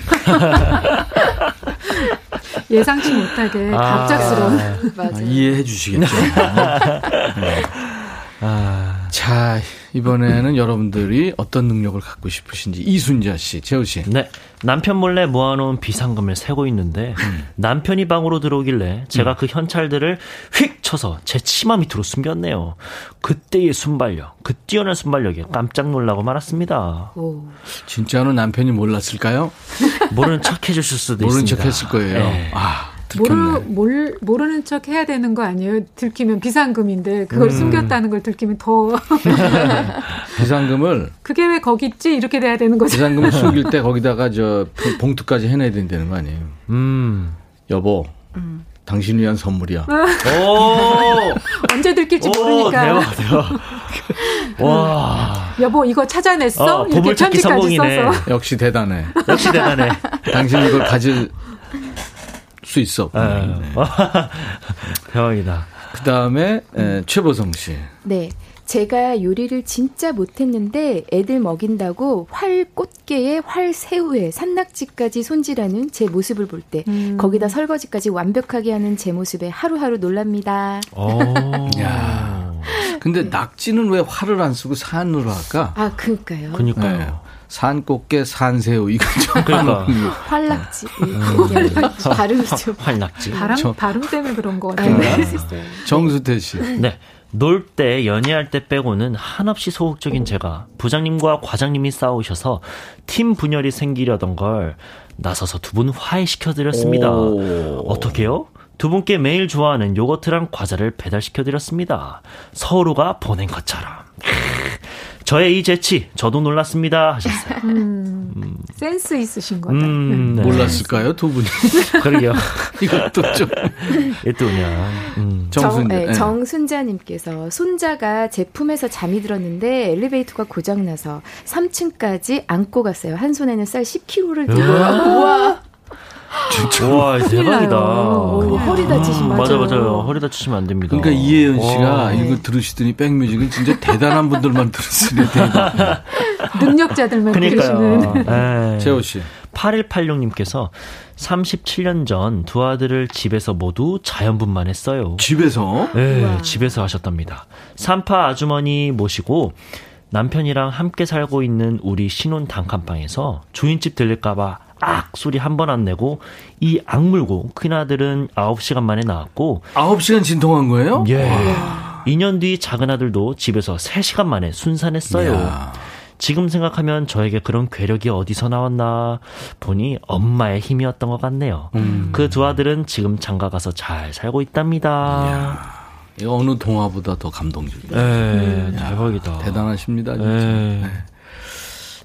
[SPEAKER 9] 예상치 못하게
[SPEAKER 1] 아.
[SPEAKER 9] 갑작스러운.
[SPEAKER 1] 아, 이해해 주시겠죠. 네. 자, 이번에는 여러분들이 어떤 능력을 갖고 싶으신지 이순자 씨, 재호 씨.
[SPEAKER 7] 네. 남편 몰래 모아놓은 비상금을 세고 있는데
[SPEAKER 1] 음.
[SPEAKER 7] 남편이 방으로 들어오길래 제가 그 현찰들을 휙 쳐서 제 치마 밑으로 숨겼네요. 그때의 순발력, 그 뛰어난 순발력에 깜짝 놀라고 말았습니다.
[SPEAKER 1] 진짜로 남편이 몰랐을까요?
[SPEAKER 7] 모르는 척 해주실 수도
[SPEAKER 1] 모르는
[SPEAKER 7] 있습니다.
[SPEAKER 1] 척 했을 거예요.
[SPEAKER 7] 네.
[SPEAKER 1] 아,
[SPEAKER 9] 모르. 몰, 모르는 척 해야 되는 거 아니에요? 들키면 비상금인데 그걸
[SPEAKER 1] 음.
[SPEAKER 9] 숨겼다는 걸 들키면 더
[SPEAKER 1] 비상금을
[SPEAKER 9] 그게 왜 거기 있지? 이렇게 돼야 되는 거죠.
[SPEAKER 1] 비상금을 숨길 때 거기다가 저 봉투까지 해내야 된다는 거 아니에요?
[SPEAKER 7] 음.
[SPEAKER 1] 여보,
[SPEAKER 9] 음.
[SPEAKER 1] 당신 위한 선물이야.
[SPEAKER 7] 오!
[SPEAKER 9] 언제 들킬지
[SPEAKER 7] 오,
[SPEAKER 9] 모르니까.
[SPEAKER 7] 대박, 대박. 와.
[SPEAKER 9] 여보 이거 찾아냈어?
[SPEAKER 7] 어,
[SPEAKER 9] 이렇게 편지까지. 써서.
[SPEAKER 1] 역시 대단해.
[SPEAKER 7] 역시 대단해.
[SPEAKER 1] 당신 이걸 가질 수 있어.
[SPEAKER 7] 네. 대박이다.
[SPEAKER 1] 그 다음에 최보성 씨.
[SPEAKER 10] 네. 제가 요리를 진짜 못했는데 애들 먹인다고 활 꽃게에 활 새우에 산낙지까지 손질하는 제 모습을 볼때
[SPEAKER 9] 음.
[SPEAKER 10] 거기다 설거지까지 완벽하게 하는 제 모습에 하루하루 놀랍니다.
[SPEAKER 1] 야. 근데 낙지는 왜 활을 안 쓰고 산으로 할까?
[SPEAKER 10] 아, 그니까요.
[SPEAKER 1] 네. 산꽃게, 산새우 이거 좀
[SPEAKER 7] 그러니까.
[SPEAKER 10] 활낙지.
[SPEAKER 1] 음.
[SPEAKER 10] 발음이 좀.
[SPEAKER 7] 활낙지.
[SPEAKER 9] 발음,
[SPEAKER 1] 저-
[SPEAKER 9] 발음 때문에 그런 것
[SPEAKER 10] 네.
[SPEAKER 9] 같아요.
[SPEAKER 1] 그런가? 정수태 씨.
[SPEAKER 7] 네. 놀 때, 연애할 때 빼고는 한없이 소극적인 제가 부장님과 과장님이 싸우셔서 팀 분열이 생기려던 걸 나서서 두 분 화해시켜드렸습니다.
[SPEAKER 1] 오.
[SPEAKER 7] 어떻게요? 두 분께 매일 좋아하는 요거트랑 과자를 배달시켜드렸습니다. 서로가 보낸 것처럼. 저의 이 재치, 저도 놀랐습니다. 하셨어요.
[SPEAKER 9] 음, 센스 있으신 거다.
[SPEAKER 7] 음, 네.
[SPEAKER 1] 몰랐을까요, 두 분이?
[SPEAKER 7] 그러게요.
[SPEAKER 1] 이것도 좀.
[SPEAKER 7] 이또 그냥. 음.
[SPEAKER 10] 정, 네,
[SPEAKER 1] 예.
[SPEAKER 10] 정순자님께서 손자가 제품에서 잠이 들었는데 엘리베이터가 고장나서 3층까지 안고 갔어요. 한 손에는 쌀 10kg를 들고.
[SPEAKER 7] 우와.
[SPEAKER 10] 우와.
[SPEAKER 7] 와, 대박이다.
[SPEAKER 10] 오, 허리 다치시면
[SPEAKER 7] 맞아,
[SPEAKER 10] 맞아요.
[SPEAKER 7] 맞아요. 허리 다치시면 안 됩니다.
[SPEAKER 1] 그러니까 이혜연 씨가
[SPEAKER 7] 와.
[SPEAKER 1] 이거 들으시더니 백뮤직은 진짜 대단한 분들만 들으시네. 대박.
[SPEAKER 9] 능력자들만 들으시는.
[SPEAKER 7] 그러니까요. 네.
[SPEAKER 1] 재호 씨.
[SPEAKER 7] 8186님께서 37년 전 두 아들을 집에서 모두 자연분만 했어요.
[SPEAKER 1] 집에서?
[SPEAKER 7] 네, 집에서 하셨답니다. 산파 아주머니 모시고 남편이랑 함께 살고 있는 우리 신혼 단칸방에서 주인집 들릴까봐 악 소리 한 번 안 내고 이 악물고 큰아들은 9시간 만에 나왔고
[SPEAKER 1] 9시간 진통한 거예요?
[SPEAKER 7] 예. 2년 뒤 작은 아들도 집에서 3시간 만에 순산했어요.
[SPEAKER 1] 이야.
[SPEAKER 7] 지금 생각하면 저에게 그런 괴력이 어디서 나왔나 보니 엄마의 힘이었던 것 같네요.
[SPEAKER 1] 음.
[SPEAKER 7] 그두 아들은 지금 장가 가서 잘 살고 있답니다.
[SPEAKER 1] 이거 어느 동화보다 더 감동적이에요.
[SPEAKER 7] 네, 대박이다.
[SPEAKER 1] 대단하십니다. 진짜.
[SPEAKER 7] 네.
[SPEAKER 1] 네.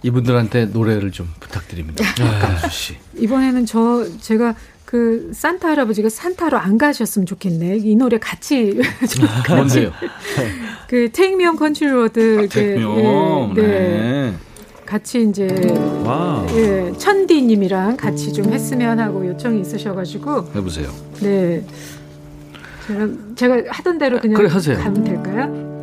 [SPEAKER 1] 이분들한테 노래를 좀 부탁드립니다. 강수 씨.
[SPEAKER 9] 이번에는 저 제가 그 산타 할아버지가 산타로 안 가셨으면 좋겠네. 이 노래 같이 좀 같이.
[SPEAKER 1] 뭔데요?
[SPEAKER 9] 그 Take Me on Country Road. 그,
[SPEAKER 1] 택명.
[SPEAKER 9] 예,
[SPEAKER 1] 네.
[SPEAKER 9] 같이 이제
[SPEAKER 7] 와.
[SPEAKER 9] 예, 천디님이랑 같이 좀 했으면 하고 요청이 있으셔가지고
[SPEAKER 1] 해보세요.
[SPEAKER 9] 네 제가 제가 하던 대로 그냥
[SPEAKER 1] 그래, 하세요.
[SPEAKER 9] 가면 될까요?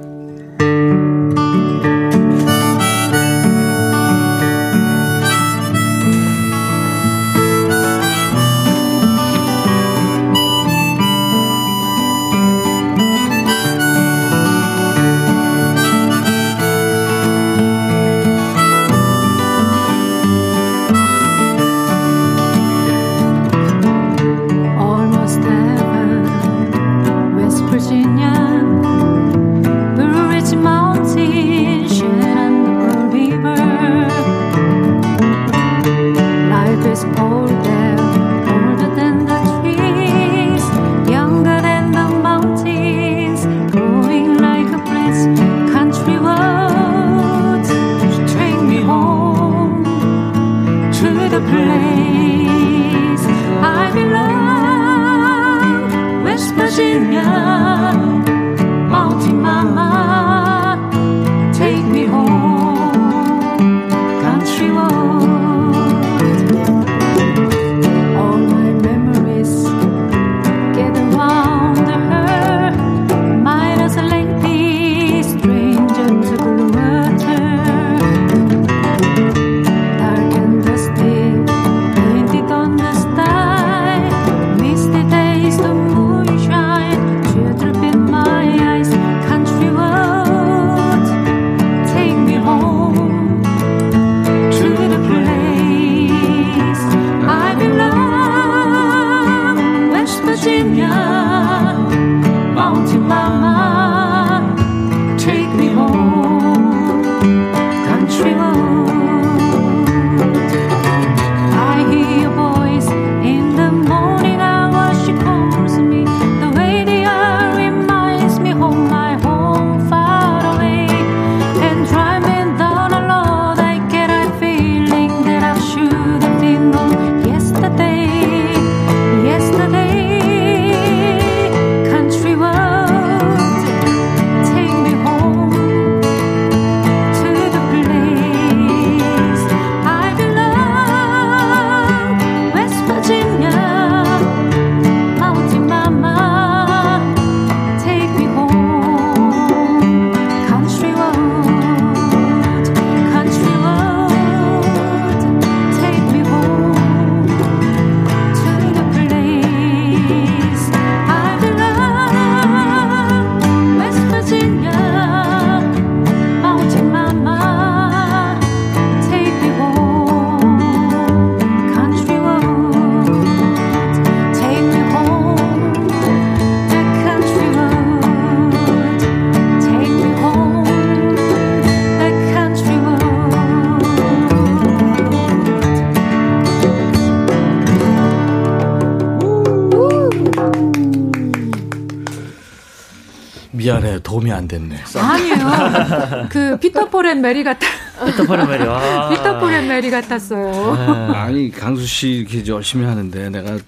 [SPEAKER 1] 도움이 안 됐네.
[SPEAKER 9] 아니에요. 그 피터폴 앤 메리 같아.
[SPEAKER 7] 피터폴 앤 메리. 아.
[SPEAKER 9] 피터폴 앤 메리 같았어요.
[SPEAKER 1] 아니 강수 씨 이렇게 열심히 하는데 내가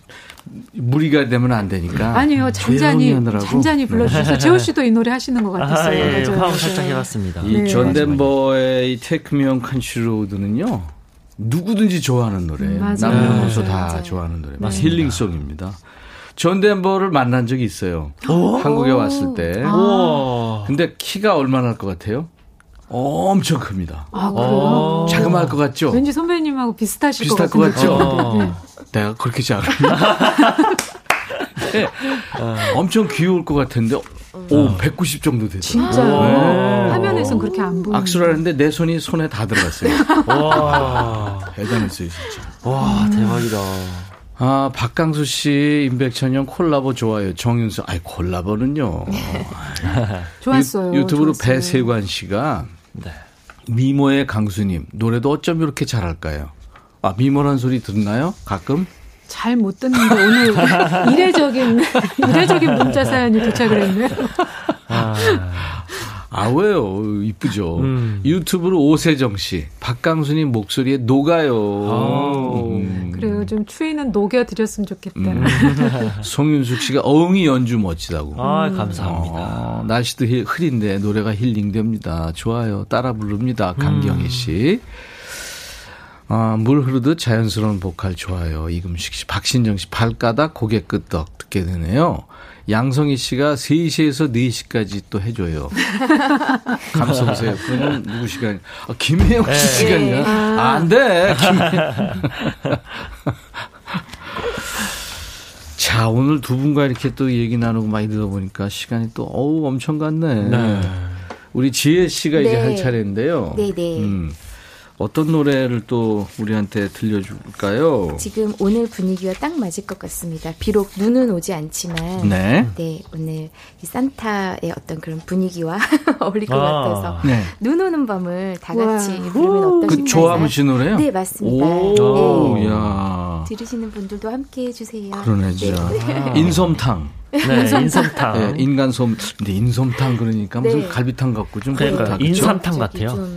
[SPEAKER 1] 무리가 되면 안 되니까.
[SPEAKER 9] 아니요, 잔잔히. 잔잔히 불러주셔서 재호 씨도 이 노래 하시는 것 같았어요.
[SPEAKER 7] 아, 예,
[SPEAKER 9] 맞아요.
[SPEAKER 7] 화음 살짝 해봤습니다.
[SPEAKER 9] 네.
[SPEAKER 1] 이 존 덴버의 이 Take Me Home, Country Roads는요. 누구든지 좋아하는 노래예요.
[SPEAKER 9] 맞아요.
[SPEAKER 1] 남녀노소
[SPEAKER 9] 맞아요,
[SPEAKER 1] 다
[SPEAKER 9] 맞아요.
[SPEAKER 1] 좋아하는 노래.
[SPEAKER 9] 맞습니다.
[SPEAKER 1] 힐링송입니다. 존 덴버를 만난 적이 있어요.
[SPEAKER 7] 오.
[SPEAKER 1] 한국에 왔을 때.
[SPEAKER 7] 아.
[SPEAKER 1] 근데 키가 얼마나 할 것 같아요? 엄청 큽니다.
[SPEAKER 9] 아, 그래요?
[SPEAKER 1] 자그마할 것 같죠?
[SPEAKER 9] 왠지 선배님하고 비슷하실
[SPEAKER 1] 비슷할
[SPEAKER 9] 것
[SPEAKER 1] 것. 같죠?
[SPEAKER 9] 네.
[SPEAKER 1] 내가 그렇게 작은가? 네. 엄청 귀여울 것 같은데, 오, 190 정도 되죠.
[SPEAKER 9] 진짜요?
[SPEAKER 1] 네.
[SPEAKER 9] 화면에선 그렇게 안 보이는.
[SPEAKER 1] 악수를 하는데 내 손이 손에 다 들어갔어요.
[SPEAKER 7] 와.
[SPEAKER 1] 대단했어요, 진짜.
[SPEAKER 7] 와, 대박이다.
[SPEAKER 1] 아, 박강수 씨, 임백천형 콜라보 좋아요. 정윤수, 아이, 콜라보는요.
[SPEAKER 9] 좋았어요.
[SPEAKER 1] 유, 튜브로. 배세관 씨가
[SPEAKER 7] 네.
[SPEAKER 1] 미모의 강수님, 노래도 어쩜 이렇게 잘할까요? 아, 미모란 소리 듣나요? 가끔?
[SPEAKER 9] 잘 못 듣는데 오늘 이례적인 이례적인 문자 사연이 도착을 했네요.
[SPEAKER 1] 아, 왜요? 이쁘죠.
[SPEAKER 7] 음.
[SPEAKER 1] 유튜브로 오세정 씨, 박강수님 목소리에 녹아요. 음.
[SPEAKER 9] 그래요. 좀 추위는 녹여드렸으면 좋겠다.
[SPEAKER 1] 음. 송윤숙 씨가 어흥이 연주 멋지다고.
[SPEAKER 7] 아, 감사합니다.
[SPEAKER 1] 어, 날씨도 힐- 흐린데 노래가 힐링됩니다. 좋아요. 따라 부릅니다. 강경희 씨. 아, 물 흐르듯 자연스러운 보컬 좋아요. 이금식 씨, 박신정 씨, 발가락 고개 끄떡 듣게 되네요. 양성희 씨가 3시에서 4시까지 또 해줘요. 감성 보세요. 그러면 누구 시간? 아, 김혜영 씨
[SPEAKER 7] 네.
[SPEAKER 1] 시간이야?
[SPEAKER 9] 아.
[SPEAKER 1] 아, 안 돼. 자, 오늘 두 분과 이렇게 또 얘기 나누고 많이 들어보니까 시간이 또, 어우, 엄청 갔네.
[SPEAKER 7] 네.
[SPEAKER 1] 우리 지혜 씨가 이제
[SPEAKER 12] 네.
[SPEAKER 1] 할 차례인데요.
[SPEAKER 12] 네네.
[SPEAKER 1] 음, 어떤 노래를 또 우리한테 들려줄까요?
[SPEAKER 12] 지금 오늘 분위기와 딱 맞을 것 같습니다. 비록 눈은 오지 않지만
[SPEAKER 1] 네.
[SPEAKER 12] 네, 오늘 이 산타의 어떤 그런 분위기와 어울릴 것
[SPEAKER 7] 아.
[SPEAKER 12] 같아서
[SPEAKER 1] 네.
[SPEAKER 12] 눈 오는 밤을 다 같이
[SPEAKER 9] 와.
[SPEAKER 12] 부르면 어떠신가요?
[SPEAKER 1] 그 조화무 씨 노래요?
[SPEAKER 12] 네, 맞습니다.
[SPEAKER 1] 오,
[SPEAKER 12] 네.
[SPEAKER 1] 야.
[SPEAKER 12] 들으시는 분들도 함께 해주세요.
[SPEAKER 1] 그러네, 진짜.
[SPEAKER 12] 네.
[SPEAKER 1] 인솜탕.
[SPEAKER 7] 네, 인삼탕.
[SPEAKER 1] 네, 인간솜. 근데 인솜탕 그러니까 무슨
[SPEAKER 12] 네.
[SPEAKER 1] 갈비탕 같고 좀
[SPEAKER 7] 그러니까
[SPEAKER 1] 그렇다.
[SPEAKER 7] 인삼탕 같아요.
[SPEAKER 12] 좀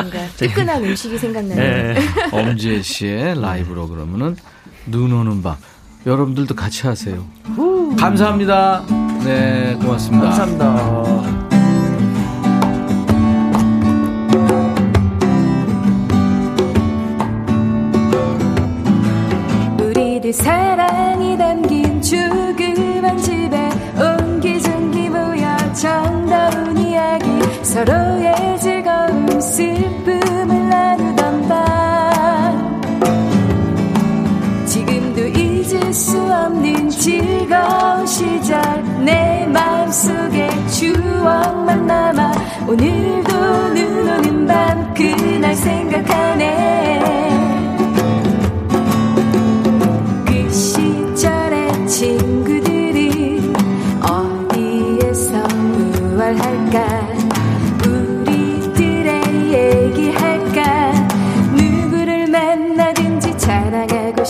[SPEAKER 12] 뭔가 뜨끈한 음식이 생각나는.
[SPEAKER 7] 네.
[SPEAKER 1] 엄지혜 씨의 라이브로 그러면은 눈 오는 밤. 여러분들도 같이 하세요. 감사합니다. 네, 고맙습니다.
[SPEAKER 7] 감사합니다.
[SPEAKER 10] 우리들 사랑이 담 서로의 즐거움 슬픔을 나누던 밤 지금도 잊을 수 없는 즐거운 시절 내 마음속에 추억만 남아. 오늘도 눈 오는 밤 그날 생각하네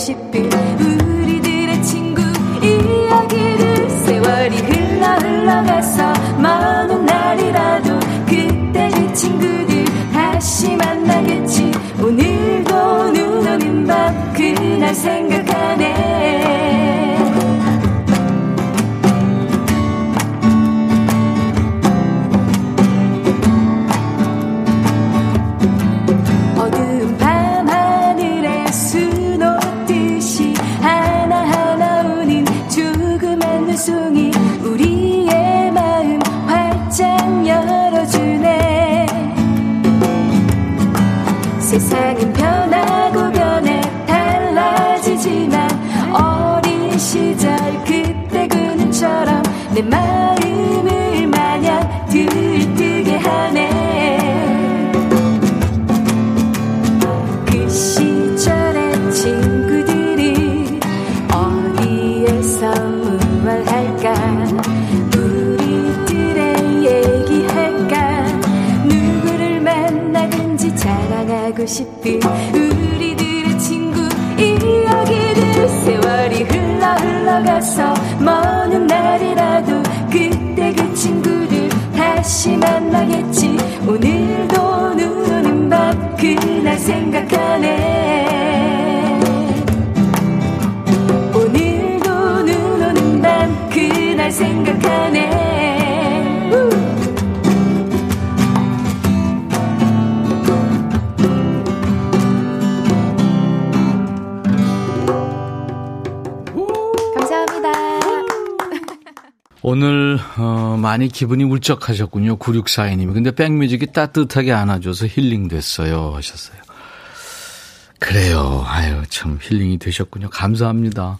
[SPEAKER 10] 싶은 우리들의 친구 이야기를 세월이 흘러 흘러가서 먼 훗날이라도 그때 그 친구
[SPEAKER 1] 기분이 울적하셨군요. 9642님이. 근데 백뮤직이 따뜻하게 안아줘서 힐링됐어요 하셨어요. 그래요. 아유 참 힐링이 되셨군요. 감사합니다.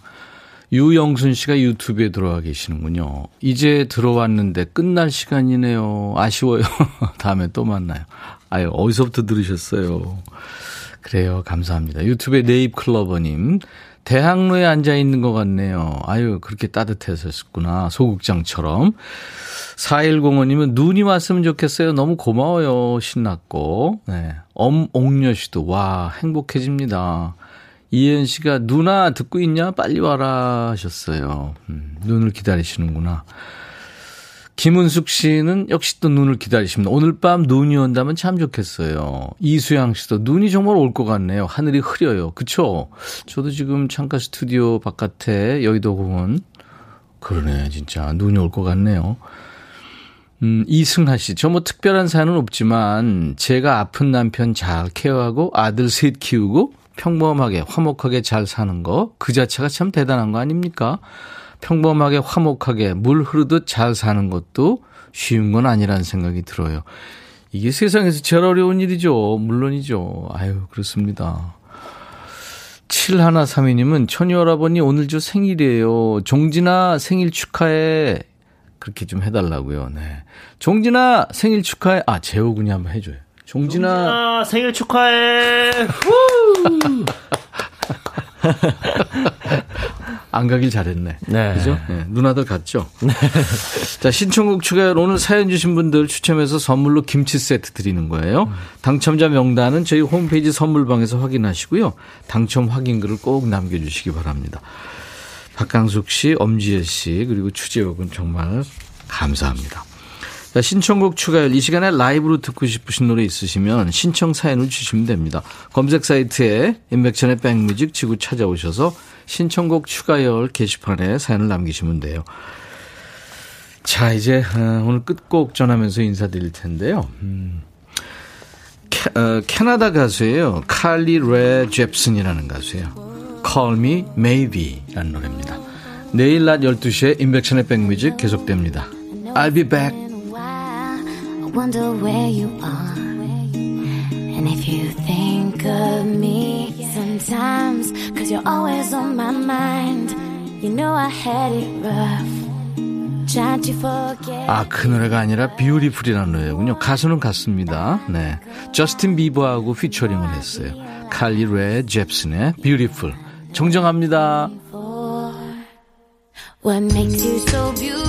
[SPEAKER 1] 유영순 씨가 유튜브에 들어와 계시는군요. 이제 들어왔는데 끝날 시간이네요. 아쉬워요. 다음에 또 만나요. 아유 어디서부터 들으셨어요. 그래요. 감사합니다. 유튜브에 네잎클로버님. 대학로에 앉아 있는 것 같네요. 아유, 그렇게 따뜻해졌구나. 소극장처럼. 4105님은 눈이 왔으면 좋겠어요. 너무 고마워요. 신났고. 네. 엄옥녀 씨도, 와, 행복해집니다. 이혜연 씨가, 누나 듣고 있냐? 빨리 와라. 하셨어요. 음, 눈을 기다리시는구나. 김은숙 씨는 역시 또 눈을 기다리십니다. 오늘 밤 눈이 온다면 참 좋겠어요. 이수양 씨도 눈이 정말 올 것 같네요. 하늘이 흐려요. 그쵸? 저도 지금 창가 스튜디오 바깥에 여의도 공원. 그러네, 진짜. 눈이 올 것 같네요. 음, 이승하 씨. 저 뭐 특별한 사연은 없지만 제가 아픈 남편 잘 케어하고 아들 셋 키우고 평범하게 화목하게 잘 사는 거 그 자체가 참 대단한 거 아닙니까? 평범하게 화목하게 물 흐르듯 잘 사는 것도 쉬운 건 아니라는 생각이 들어요. 이게 세상에서 제일 어려운 일이죠. 물론이죠. 아유, 그렇습니다. 7132님은 천이오라버니 오늘 저 생일이에요. 종진아 생일 축하해. 그렇게 좀 해달라고요. 네. 종진아 생일 축하해. 아, 재호군이 한번 해줘요. 종진아.
[SPEAKER 7] 종진아 생일 축하해.
[SPEAKER 1] 안 가길 잘했네.
[SPEAKER 7] 네.
[SPEAKER 1] 그죠? 네, 누나들 갔죠? 자, 신청곡 추가열 오늘 사연 주신 분들 추첨해서 선물로 김치 세트 드리는 거예요. 당첨자 명단은 저희 홈페이지 선물방에서 확인하시고요. 당첨 확인글을 꼭 남겨주시기 바랍니다. 박강숙 씨, 엄지혜 씨, 그리고 추재혁은 정말 감사합니다. 자, 신청곡 추가열 이 시간에 라이브로 듣고 싶으신 노래 있으시면 신청 사연을 주시면 됩니다. 검색 사이트에 인백천의 백뮤직 치고 찾아오셔서 신청곡 추가열 게시판에 사연을 남기시면 돼요. 자, 이제 어, 오늘 끝곡 전하면서 인사드릴 텐데요. 음, 캐, 어, 캐나다 가수예요. 칼리 레 잽슨이라는 가수예요. Call Me Maybe라는 노래입니다. 내일 낮 12시에 인백천의 백뮤직 계속됩니다. I'll be back.
[SPEAKER 4] Wonder where you are. And if you think of me sometimes, cause you're always on my mind. You know I had it rough.
[SPEAKER 1] 아, 그 노래가 아니라 Beautiful이라는 노래군요. 가수는 같습니다. 네. 저스틴 비버하고 피처링을 했어요. 칼리 레이 젭슨의 Beautiful. 정정합니다.
[SPEAKER 4] What makes you so beautiful?